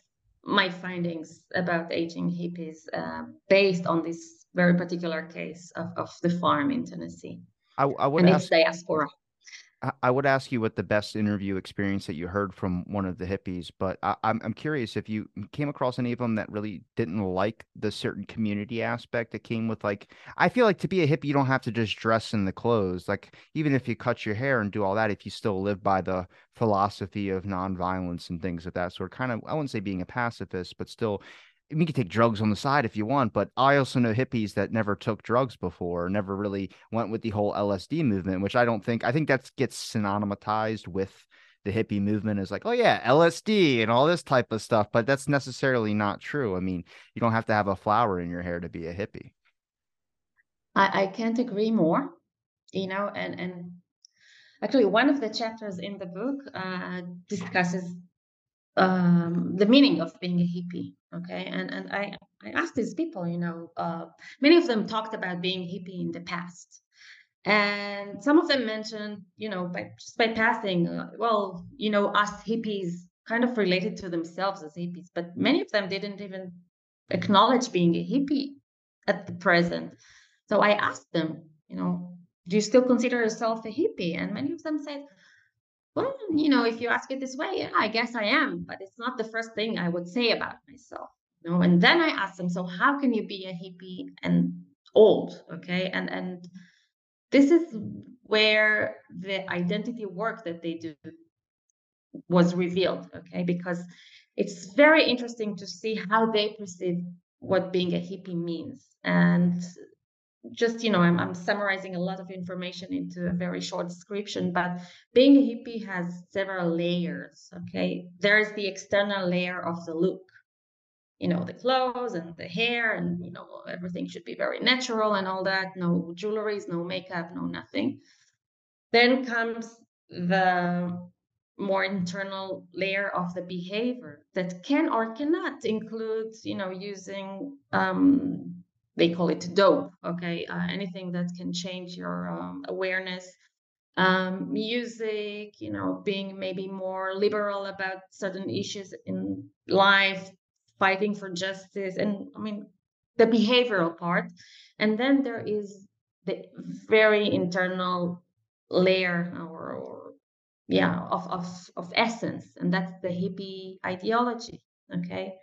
my findings about aging hippies uh, based on this very particular case of, of the farm in Tennessee. I, I would and ask, its diaspora. I would ask you what the best interview experience that you heard from one of the hippies, but I, am I'm, I'm curious if you came across any of them that really didn't like the certain community aspect that came with like I feel like to be a hippie you don't have to just dress in the clothes like even if you cut your hair and do all that if you still live by the philosophy of nonviolence and things of that sort kind of I wouldn't say being a pacifist but still you can take drugs on the side if you want, but I also know hippies that never took drugs before, never really went with the whole LSD movement, which I don't think I think that gets synonymized with the hippie movement is like, oh yeah, LSD and all this type of stuff, but that's necessarily not true. I mean, you don't have to have a flower in your hair to be a hippie. I, I can't agree more. You know, and and actually one of the chapters in the book uh, discusses um, the meaning of being a hippie. Okay, and and I I asked these people, you know, uh, many of them talked about being hippie in the past, and some of them mentioned, you know, by just by passing, uh, well, you know, us hippies kind of related to themselves as hippies, but many of them didn't even acknowledge being a hippie at the present. So I asked them, you know, do you still consider yourself a hippie? And many of them said, well, you know, if you ask it this way, yeah, I guess I am, but it's not the first thing I would say about myself. You know? And then I asked them, so how can you be a hippie and old? Okay. And and this is where the identity work that they do was revealed. Okay, because it's very interesting to see how they perceive what being a hippie means. And just you know I'm, I'm summarizing a lot of information into a very short description but being a hippie has several layers okay? There's the external layer of the look you know the clothes and the hair and you know everything should be very natural and all that no jewelries no makeup no nothing. Then comes the more internal layer of the behavior that can or cannot include you know using um, they call it dope okay? Uh, anything that can change your um, awareness. Um, music you know being maybe more liberal about certain issues in life fighting for justice and i mean the behavioral part. And then there is the very internal layer or, or yeah of, of of essence and that's the hippie ideology okay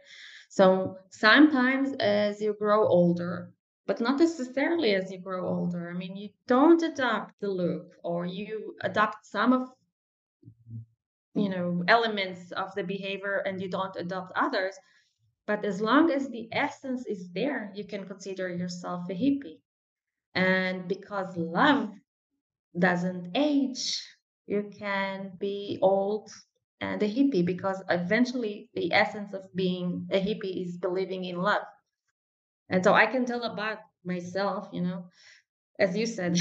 so sometimes as you grow older but not necessarily as you grow older i mean you don't adopt the look or you adopt some of you know elements of the behavior and you don't adopt others. But as long as the essence is there you can consider yourself a hippie. And because love doesn't age you can be old Uh, and a hippie because eventually the essence of being a hippie is believing in love. And so I can tell about myself, you know, as you said,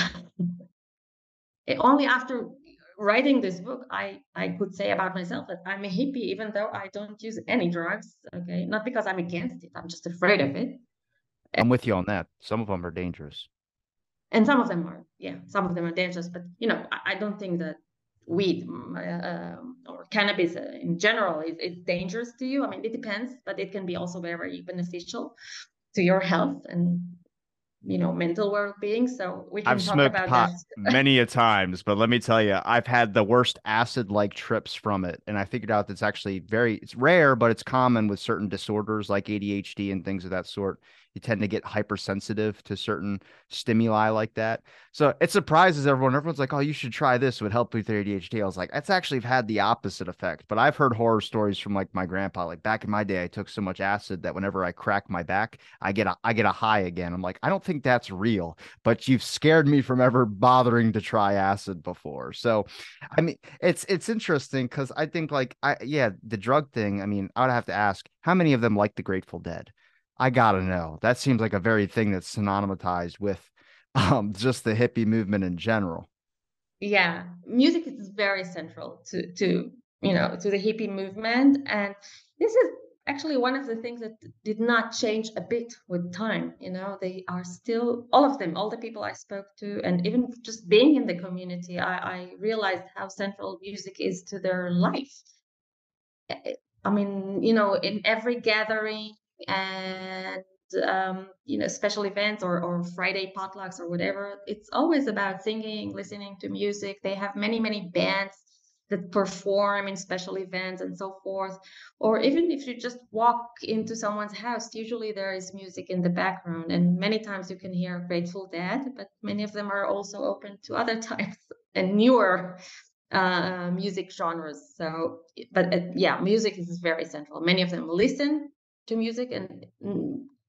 only after writing this book, I, I could say about myself that I'm a hippie, even though I don't use any drugs. Okay. Not because I'm against it, I'm just afraid of it. I'm with you on that. Some of them are dangerous. And some of them are, yeah, some of them are dangerous. But, you know, I, I don't think that weed mm, uh, or cannabis uh, in general is, is dangerous to you. I mean, it depends, but it can be also very very beneficial to your health and you know mental well-being so we can i've talk smoked about pot that. many a times but let me tell you i've had the worst acid like trips from it and i figured out that's actually very it's rare but it's common with certain disorders like adhd and things of that sort you tend to get hypersensitive to certain stimuli like that. So it surprises everyone. Everyone's like, "Oh, you should try this; it would help with your ADHD." I was like, "That's actually had the opposite effect." But I've heard horror stories from like my grandpa. Like back in my day, I took so much acid that whenever I crack my back, I get a I get a high again. I'm like, I don't think that's real. But you've scared me from ever bothering to try acid before. So, I mean, it's it's interesting because I think like I yeah the drug thing. I mean, I would have to ask how many of them like the Grateful Dead. I gotta know. That seems like a very thing that's synonymized with um, just the hippie movement in general. Yeah, music is very central to to you know to the hippie movement, and this is actually one of the things that did not change a bit with time. You know, they are still all of them, all the people I spoke to, and even just being in the community, I, I realized how central music is to their life. I mean, you know, in every gathering, and um, you know special events or, or friday potlucks or whatever it's always about singing listening to music. They have many many bands that perform in special events and so forth. Or even if you just walk into someone's house usually there is music in the background and many times you can hear grateful dead but many of them are also open to other types and newer uh, music genres. So but uh, yeah music is very central. Many of them listen to music, and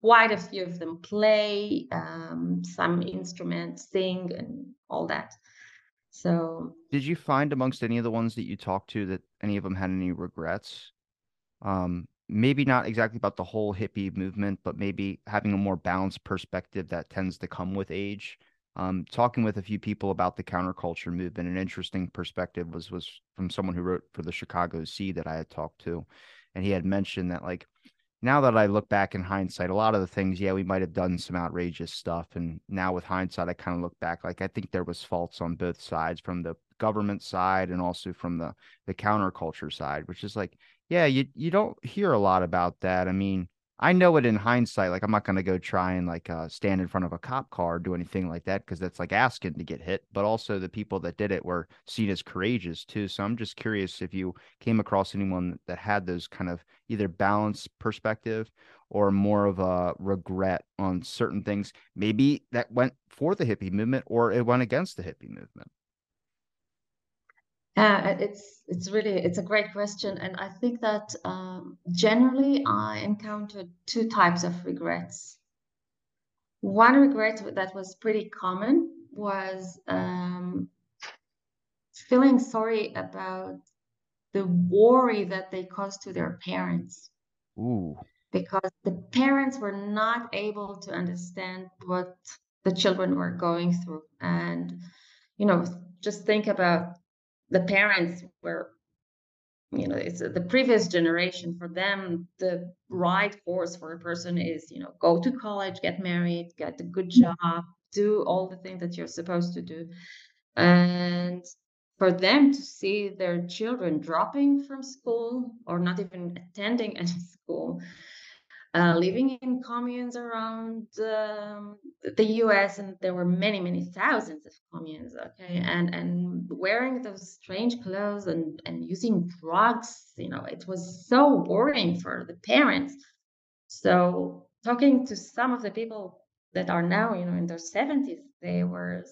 quite a few of them play um, some instruments, sing, and all that. So, did you find amongst any of the ones that you talked to that any of them had any regrets? Um, maybe not exactly about the whole hippie movement, but maybe having a more balanced perspective that tends to come with age. Um, talking with a few people about the counterculture movement, an interesting perspective was was from someone who wrote for the Chicago Seed that I had talked to, and he had mentioned that like now that I look back in hindsight, a lot of the things, yeah, we might have done some outrageous stuff. And now with hindsight, I kind of look back, like I think there was faults on both sides from the government side and also from the the counterculture side, which is like, yeah, you you don't hear a lot about that. I mean, I know it in hindsight. Like I'm not gonna go try and like uh, stand in front of a cop car or do anything like that because that's like asking to get hit. But also the people that did it were seen as courageous too. So I'm just curious if you came across anyone that had those kind of either balanced perspective or more of a regret on certain things, maybe that went for the hippie movement or it went against the hippie movement. Uh, it's it's really it's a great question, and I think that um, generally I encountered two types of regrets. One regret that was pretty common was um, feeling sorry about the worry that they caused to their parents. Ooh. because the parents were not able to understand what the children were going through. And, you know, just think about the parents were you know it's uh, the previous generation for them the right course for a person is you know go to college get married get a good mm. job do all the things that you're supposed to do. And for them to see their children dropping from school or not even attending any school uh, living in communes around um, the US, and there were many, many thousands of communes, okay, and and wearing those strange clothes and and using drugs, you know, it was so worrying for the parents. So talking to some of the people that are now, you know, in their 70s, they were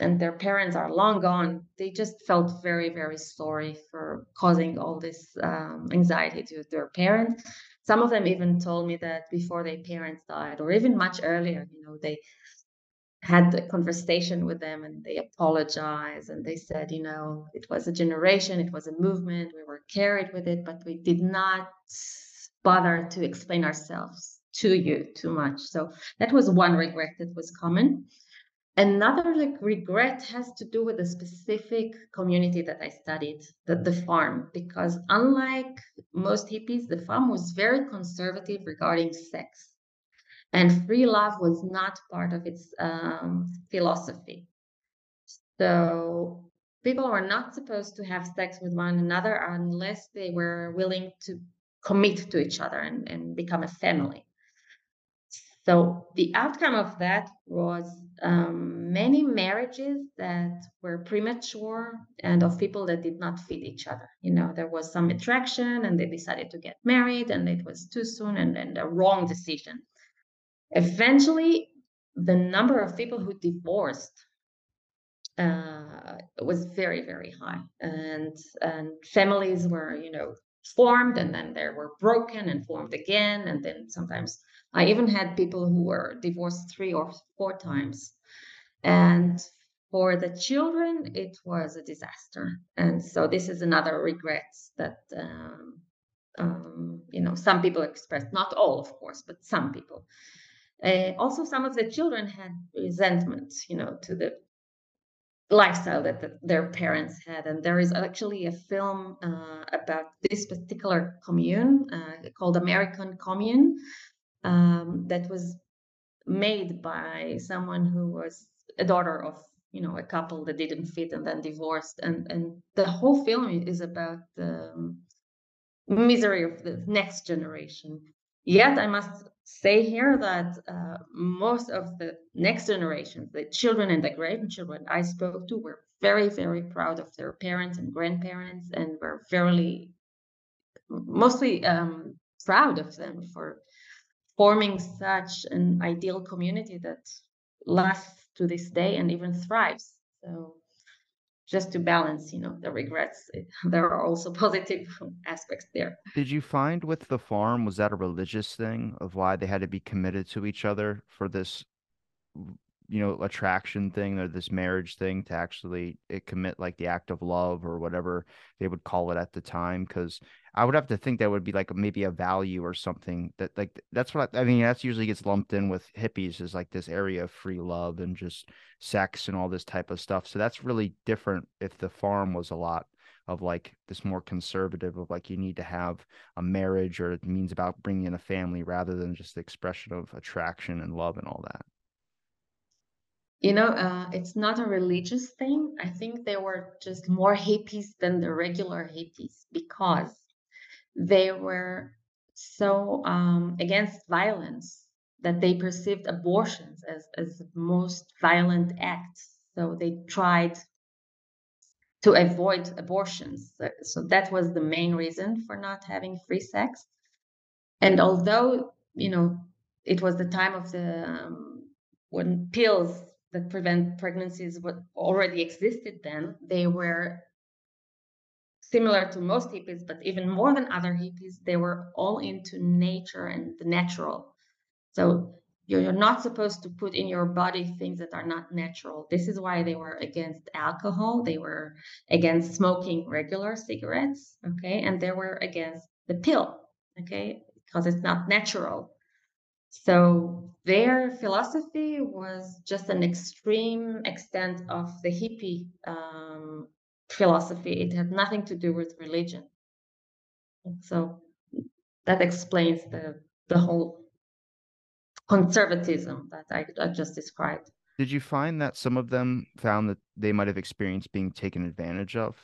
and their parents are long gone, they just felt very, very sorry for causing all this um, anxiety to their parents. Some of them even told me that before their parents died, or even much earlier, you know, they had a conversation with them and they apologized and they said, you know, it was a generation, it was a movement, we were carried with it, but we did not bother to explain ourselves to you too much. So that was one regret that was common. Another like regret has to do with the specific community that I studied, the, the farm, because unlike most hippies, the farm was very conservative regarding sex. And free love was not part of its um, philosophy. So people were not supposed to have sex with one another unless they were willing to commit to each other and, and become a family. So the outcome of that was um, many marriages that were premature and of people that did not fit each other. You know, there was some attraction and they decided to get married and it was too soon and then the wrong decision. Eventually, the number of people who divorced uh, was very, very high. And, and families were, you know, formed and then they were broken and formed again. And then sometimes I even had people who were divorced three or four times. And for the children, it was a disaster. And so this is another regret that, um, um, you know, some people expressed, not all, of course, but some people. Uh, also, some of the children had resentment, you know, to the lifestyle that the, their parents had. And there is actually a film uh, about this particular commune uh, called American Commune, um, that was made by someone who was a daughter of you know a couple that didn't fit and then divorced. And and the whole film is about the misery of the next generation. Yet i must say here that uh, most of the next generation the children and the grandchildren i spoke to were very very proud of their parents and grandparents and were fairly mostly um, proud of them for forming such an ideal community that lasts to this day and even thrives. So just to balance, you know, the regrets, there are also positive aspects there. Did you find with the farm, was that a religious thing of why they had to be committed to each other for this you know attraction thing or this marriage thing to actually eh, commit like the act of love or whatever they would call it at the time because i would have to think that would be like maybe a value or something that like that's what I, I mean that's usually gets lumped in with hippies is like this area of free love and just sex and all this type of stuff. So that's really different if the farm was a lot of like this more conservative of like you need to have a marriage or it means about bringing in a family rather than just the expression of attraction and love and all that you know, uh, it's not a religious thing. I think they were just more hippies than the regular hippies because they were so um, against violence that they perceived abortions as, as the most violent acts. So they tried to avoid abortions. So, so that was the main reason for not having free sex. And although, you know, it was the time of the um, when pills that prevent pregnancies what already existed then they were similar to most hippies but even more than other hippies they were all into nature and the natural. So you're not supposed to put in your body things that are not natural. This is why they were against alcohol they were against smoking regular cigarettes okay? And they were against the pill okay? Because it's not natural. So their philosophy was just an extreme extent of the hippie um, philosophy. It had nothing to do with religion. So that explains the the whole conservatism that I, I just described. Did you find that some of them found that they might have experienced being taken advantage of?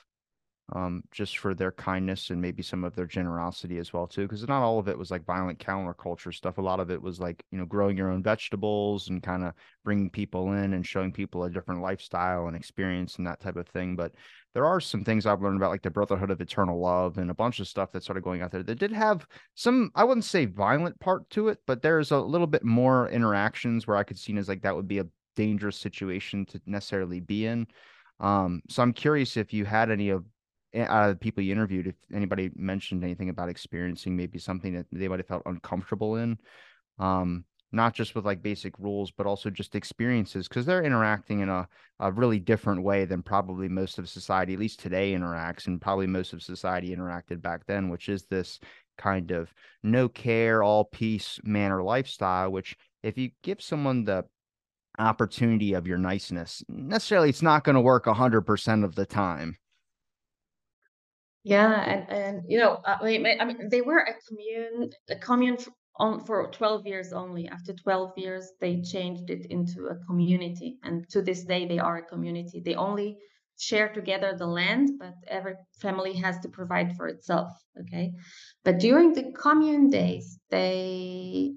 Um, just for their kindness and maybe some of their generosity as well too. Because not all of it was like violent counterculture stuff. A lot of it was like you know growing your own vegetables and kind of bringing people in and showing people a different lifestyle and experience and that type of thing. But there are some things I've learned about like the Brotherhood of Eternal Love and a bunch of stuff that started going out there that did have some I wouldn't say violent part to it, but there's a little bit more interactions where I could see as like that would be a dangerous situation to necessarily be in. Um, so I'm curious if you had any of out of the people you interviewed, if anybody mentioned anything about experiencing maybe something that they might have felt uncomfortable in, um, not just with like basic rules, but also just experiences, because they're interacting in a, a really different way than probably most of society, at least today, interacts, and probably most of society interacted back then, which is this kind of no care, all peace manner lifestyle, which if you give someone the opportunity of your niceness, necessarily it's not going to work 100% of the time. Yeah, and and you know, uh, I mean, I mean, they were a commune, a commune on for 12 years only. After 12 years, they changed it into a community, and to this day, they are a community. They only share together the land, but every family has to provide for itself. Okay, but during the commune days, they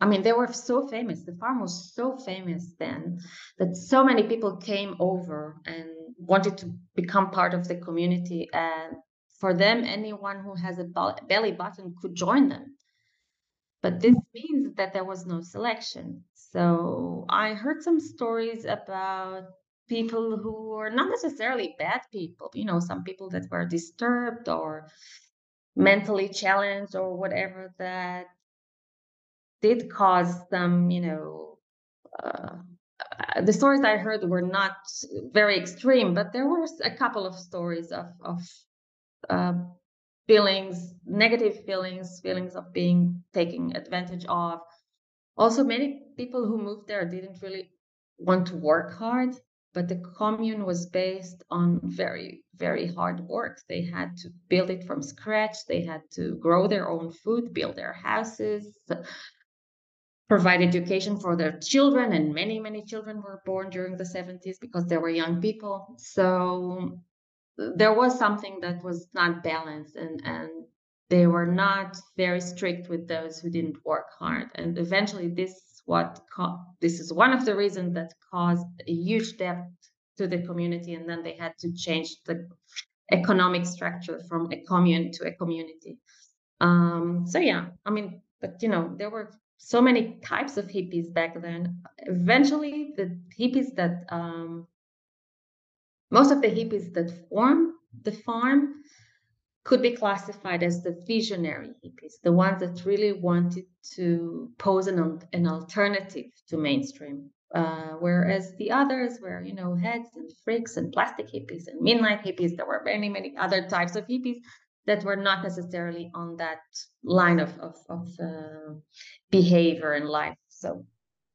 I mean, they were so famous. The farm was so famous then that so many people came over and wanted to become part of the community. And for them, anyone who has a belly button could join them. But this means that there was no selection. So I heard some stories about people who were not necessarily bad people, you know, some people that were disturbed or mentally challenged or whatever that did cause some, you know, uh, the stories I heard were not very extreme, but there were a couple of stories of, of uh, feelings, negative feelings, feelings of being taken advantage of. Also, many people who moved there didn't really want to work hard, but the commune was based on very, very hard work. They had to build it from scratch, they had to grow their own food, build their houses. Provide education for their children, and many, many children were born during the 70s because they were young people. So there was something that was not balanced and and they were not very strict with those who didn't work hard. And eventually this what co- this is one of the reasons that caused a huge debt to the community and then they had to change the economic structure from a commune to a community. Um, so yeah i mean but you know there were so many types of hippies back then. Eventually the hippies that um, most of the hippies that form the farm could be classified as the visionary hippies, the ones that really wanted to pose an, an alternative to mainstream. Uh, whereas the others were, you know, heads and freaks and plastic hippies and midnight hippies. There were many, many other types of hippies that were not necessarily on that line of of, of uh, behavior and life. So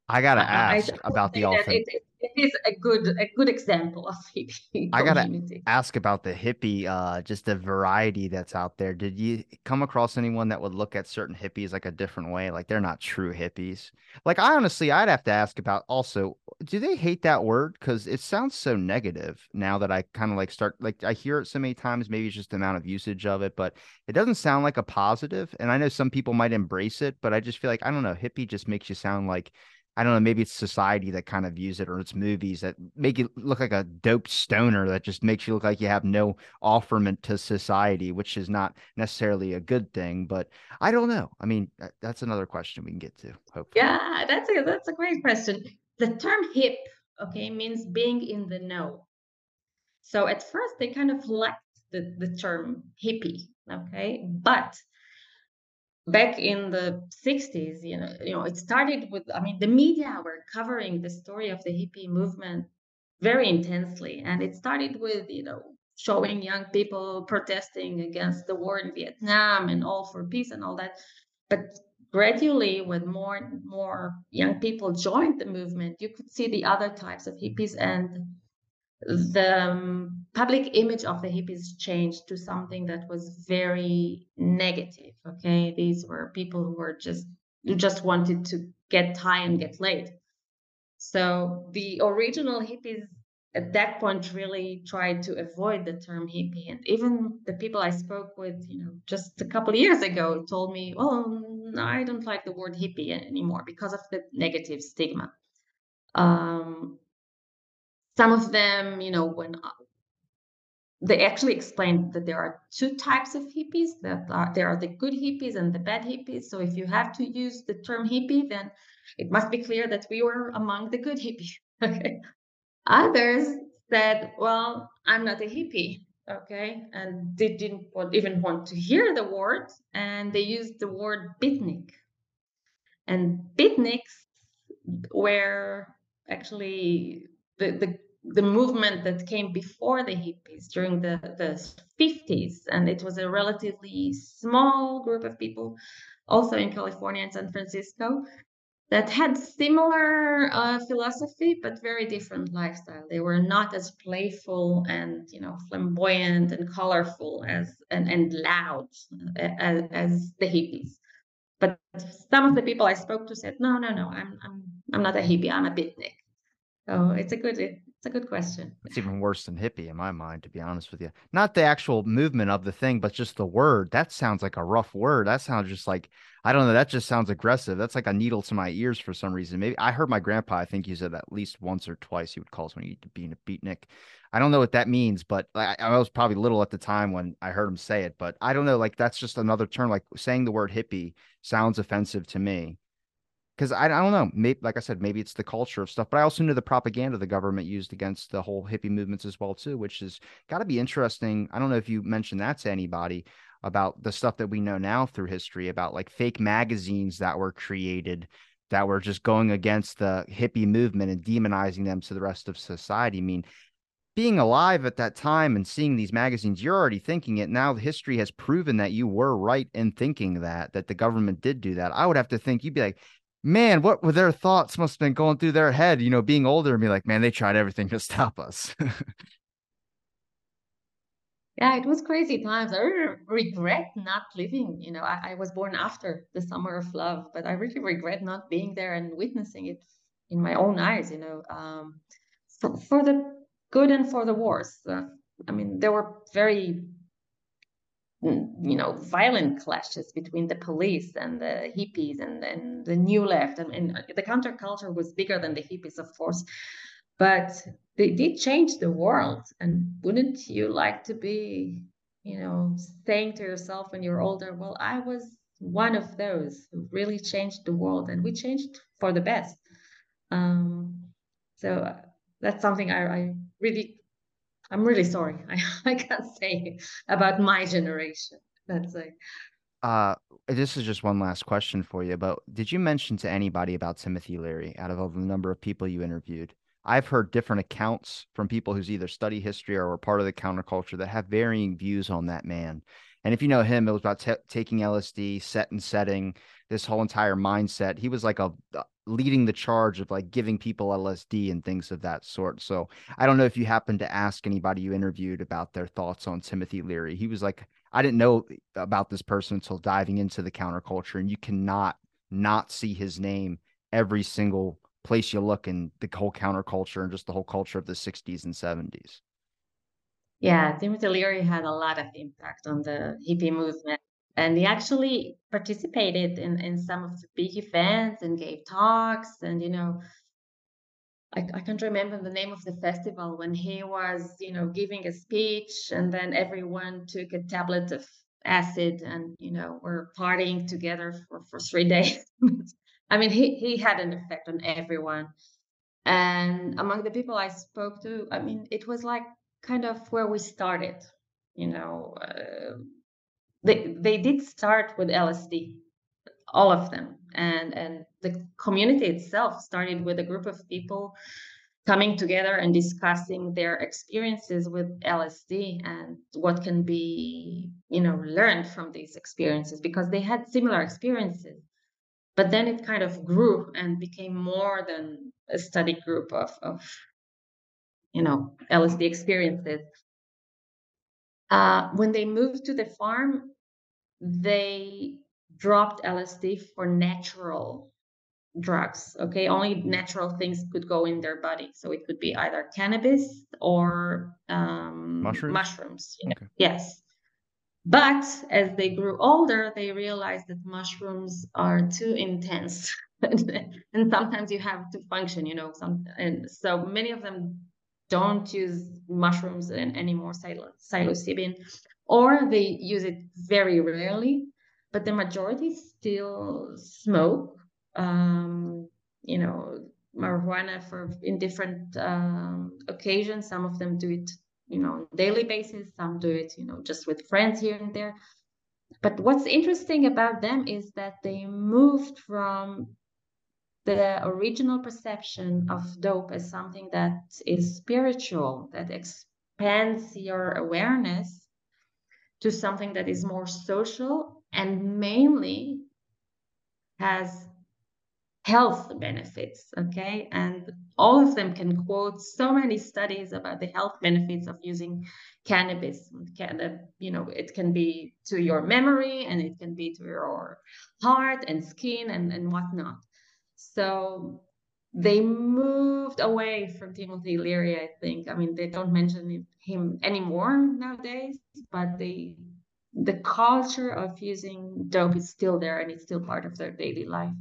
I gotta ask I, I about the authentic. It, it is a good a good example of hippie. I gotta ask about the hippie, uh, just the variety that's out there. Did you come across anyone that would look at certain hippies like a different way? Like they're not true hippies. Like I honestly, I'd have to ask about also, do they hate that word? Because it sounds so negative now that I kind of like start like I hear it so many times. Maybe it's just the amount of usage of it, but it doesn't sound like a positive. And I know some people might embrace it, but I just feel like I don't know. Hippie just makes you sound like I don't know, maybe it's society that kind of views it or it's movies that make you look like a dope stoner that just makes you look like you have no offerment to society, which is not necessarily a good thing. But I don't know. I mean, that's another question we can get to. Hopefully. Yeah, that's a that's a great question. The term hip, okay, means being in the know. So at first they kind of liked the, the term hippie, okay, but back in the 60s you know you know it started with i mean the media were covering the story of the hippie movement very intensely and it started with you know showing young people protesting against the war in vietnam and all for peace and all that. But gradually, when more and more young people joined the movement, you could see the other types of hippies and the um, public image of the hippies changed to something that was very negative. Okay, these were people who were just who just wanted to get high and get laid. So the original hippies at that point really tried to avoid the term hippie and even the people i spoke with you know just a couple years ago told me well i don't like the word hippie anymore because of the negative stigma um, some of them you know when they actually explained that there are two types of hippies that are there are the good hippies and the bad hippies so if you have to use the term hippie then it must be clear that we were among the good hippies okay Others said, Well, I'm not a hippie. Okay. And they didn't even want to hear the word. And they used the word beatnik. And beatniks were actually the, the the movement that came before the hippies during the, the 50s. And it was a relatively small group of people, also in California and San Francisco, that had similar uh, philosophy but very different lifestyle. They were not as playful and you know flamboyant and colorful as and, and loud uh, as, as the hippies. But some of the people I spoke to said, no, no, no, I'm I'm I'm not a hippie. I'm a beatnik. So it's a good it's a good question. It's even worse than hippie in my mind, to be honest with you. Not the actual movement of the thing, but just the word. That sounds like a rough word. That sounds just like I don't know. That just sounds aggressive. That's like a needle to my ears for some reason. Maybe I heard my grandpa. I think use it at least once or twice. He would call he being a beatnik. I don't know what that means, but I, I was probably little at the time when I heard him say it. But I don't know. Like that's just another term. Like saying the word hippie sounds offensive to me because I, I don't know. Maybe, like I said, maybe it's the culture of stuff, but I also knew the propaganda the government used against the whole hippie movements as well too, which has got to be interesting. I don't know if you mentioned that to anybody, about the stuff that we know now through history about like fake magazines that were created that were just going against the hippie movement and demonizing them to the rest of society. I mean, being alive at that time and seeing these magazines, you're already thinking it. Now history has proven that you were right in thinking that, that the government did do that. I would have to think you'd be like, man, what were their thoughts must have been going through their head, you know, being older and be like, man, they tried everything to stop us. yeah it was crazy times i really regret not living you know I, I, was born after the summer of love but i really regret not being there and witnessing it in my own eyes you know um, for, for the good and for the worse uh, i mean there were very you know violent clashes between the police and the hippies and, and the new left. I mean, the counterculture was bigger than the hippies of course. But they did change the world. And wouldn't you like to be you know saying to yourself when you're older well i was one of those who really changed the world and we changed for the best. Um, so uh, that's something I, I, really i'm really sorry I, I can't say about my generation that's like uh this is just one last question for you but did you mention to anybody about timothy leary out of all the number of people you interviewed I've heard different accounts from people who's either study history or were part of the counterculture that have varying views on that man. And if you know him, it was about t- taking LSD, set and setting, this whole entire mindset. He was like a leading the charge of like giving people LSD and things of that sort. So I don't know if you happened to ask anybody you interviewed about their thoughts on Timothy Leary. He was like, I didn't know about this person until diving into the counterculture, and you cannot not see his name every single place you look in the whole counterculture and just the whole culture of the 60s and 70s. Yeah, Timothy Leary had a lot of impact on the hippie movement. And he actually participated in, in some of the big events and gave talks. And, you know, I, I can't remember the name of the festival when he was, you know, giving a speech and then everyone took a tablet of acid and, you know, were partying together for, for three days. I mean, he, he had an effect on everyone. And among the people I spoke to, I mean, it was like kind of where we started. You know, uh, they they did start with LSD, all of them, and and the community itself started with a group of people coming together and discussing their experiences with LSD and what can be, you know, learned from these experiences because they had similar experiences. But then it kind of grew and became more than a study group of, of you know, LSD experiences. Uh, when they moved to the farm, they dropped LSD for natural drugs. Okay, only natural things could go in their body. So it could be either cannabis or um, mushrooms. mushrooms you know? okay. Yes. But as they grew older, they realized that mushrooms are too intense. and sometimes you have to function, you know, some and so many of them don't use mushrooms anymore, psilocybin, or they use it very rarely, but the majority still smoke um, you know, marijuana for in different um, occasions. Some of them do it, you know, daily basis. Some do it, you know, just with friends here and there. But what's interesting about them is that they moved from the original perception of dope as something that is spiritual, that expands your awareness, to something that is more social and mainly has health benefits okay? And all of them can quote so many studies about the health benefits of using cannabis. Can, you know it can be to your memory and it can be to your heart and skin and, and whatnot. So they mm-hmm. moved away from timothy leary i think i mean they don't mention him anymore nowadays but they the culture of using dope is still there and it's still part of their daily life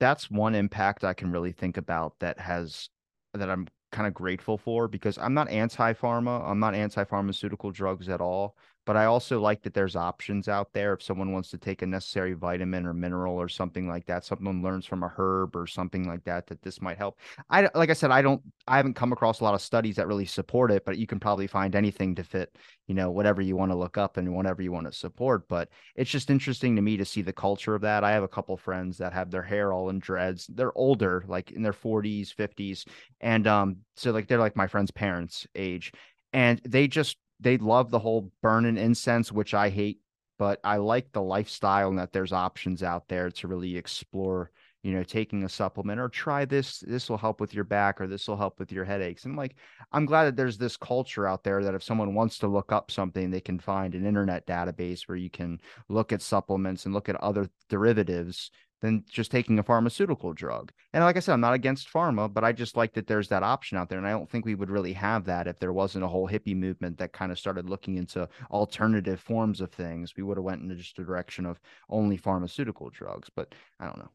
that's one impact I can really think about that has that I'm kind of grateful for because I'm not anti pharma. I'm not anti pharmaceutical drugs at all. But I also like that there's options out there if someone wants to take a necessary vitamin or mineral or something like that. Someone learns from a herb or something like that that this might help. I like I said, I don't, I haven't come across a lot of studies that really support it, but you can probably find anything to fit, you know, whatever you want to look up and whatever you want to support. But it's just interesting to me to see the culture of that. I have a couple friends that have their hair all in dreads. They're older, like in their 40s, 50s, and um, so like they're like my friend's parents' age, and they just they love the whole burning incense, which I hate, but I like the lifestyle and that there's options out there to really explore, you know, taking a supplement or try this. This will help with your back or this will help with your headaches. And like, I'm glad that there's this culture out there that if someone wants to look up something, they can find an internet database where you can look at supplements and look at other derivatives than just taking a pharmaceutical drug. And like I said, I'm not against pharma, but I just like that there's that option out there. And I don't think we would really have that if there wasn't a whole hippie movement that kind of started looking into alternative forms of things. We would have went in just the direction of only pharmaceutical drugs, but I don't know.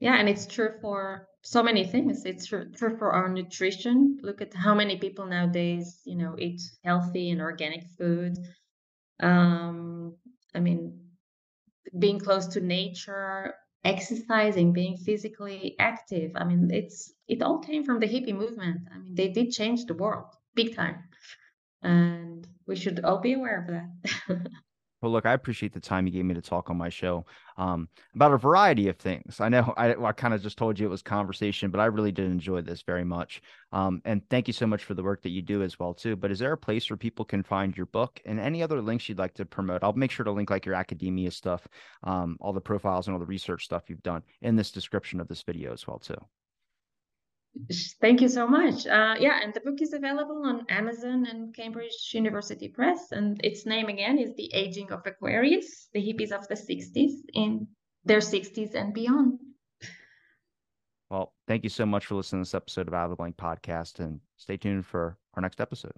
Yeah, and it's true for so many things. It's true, true for our nutrition. Look at how many people nowadays, you know, eat healthy and organic food. Um, I mean, being close to nature, exercising, being physically active. I mean, it's it all came from the hippie movement. I mean, they did change the world big time, and we should all be aware of that. Well, look, I appreciate the time you gave me to talk on my show um, about a variety of things. I know I, I kind of just told you it was conversation, but I really did enjoy this very much. Um, and thank you so much for the work that you do as well too. But is there a place where people can find your book and any other links you'd like to promote? I'll make sure to link like your academia stuff, um, all the profiles and all the research stuff you've done in this description of this video as well too. Thank you so much. Uh, yeah, and the book is available on Amazon and Cambridge University Press. And its name again is The Aging of Aquarius, the hippies of the 60s in their 60s and beyond. Well, thank you so much for listening to this episode of Out of the Blank podcast and stay tuned for our next episode.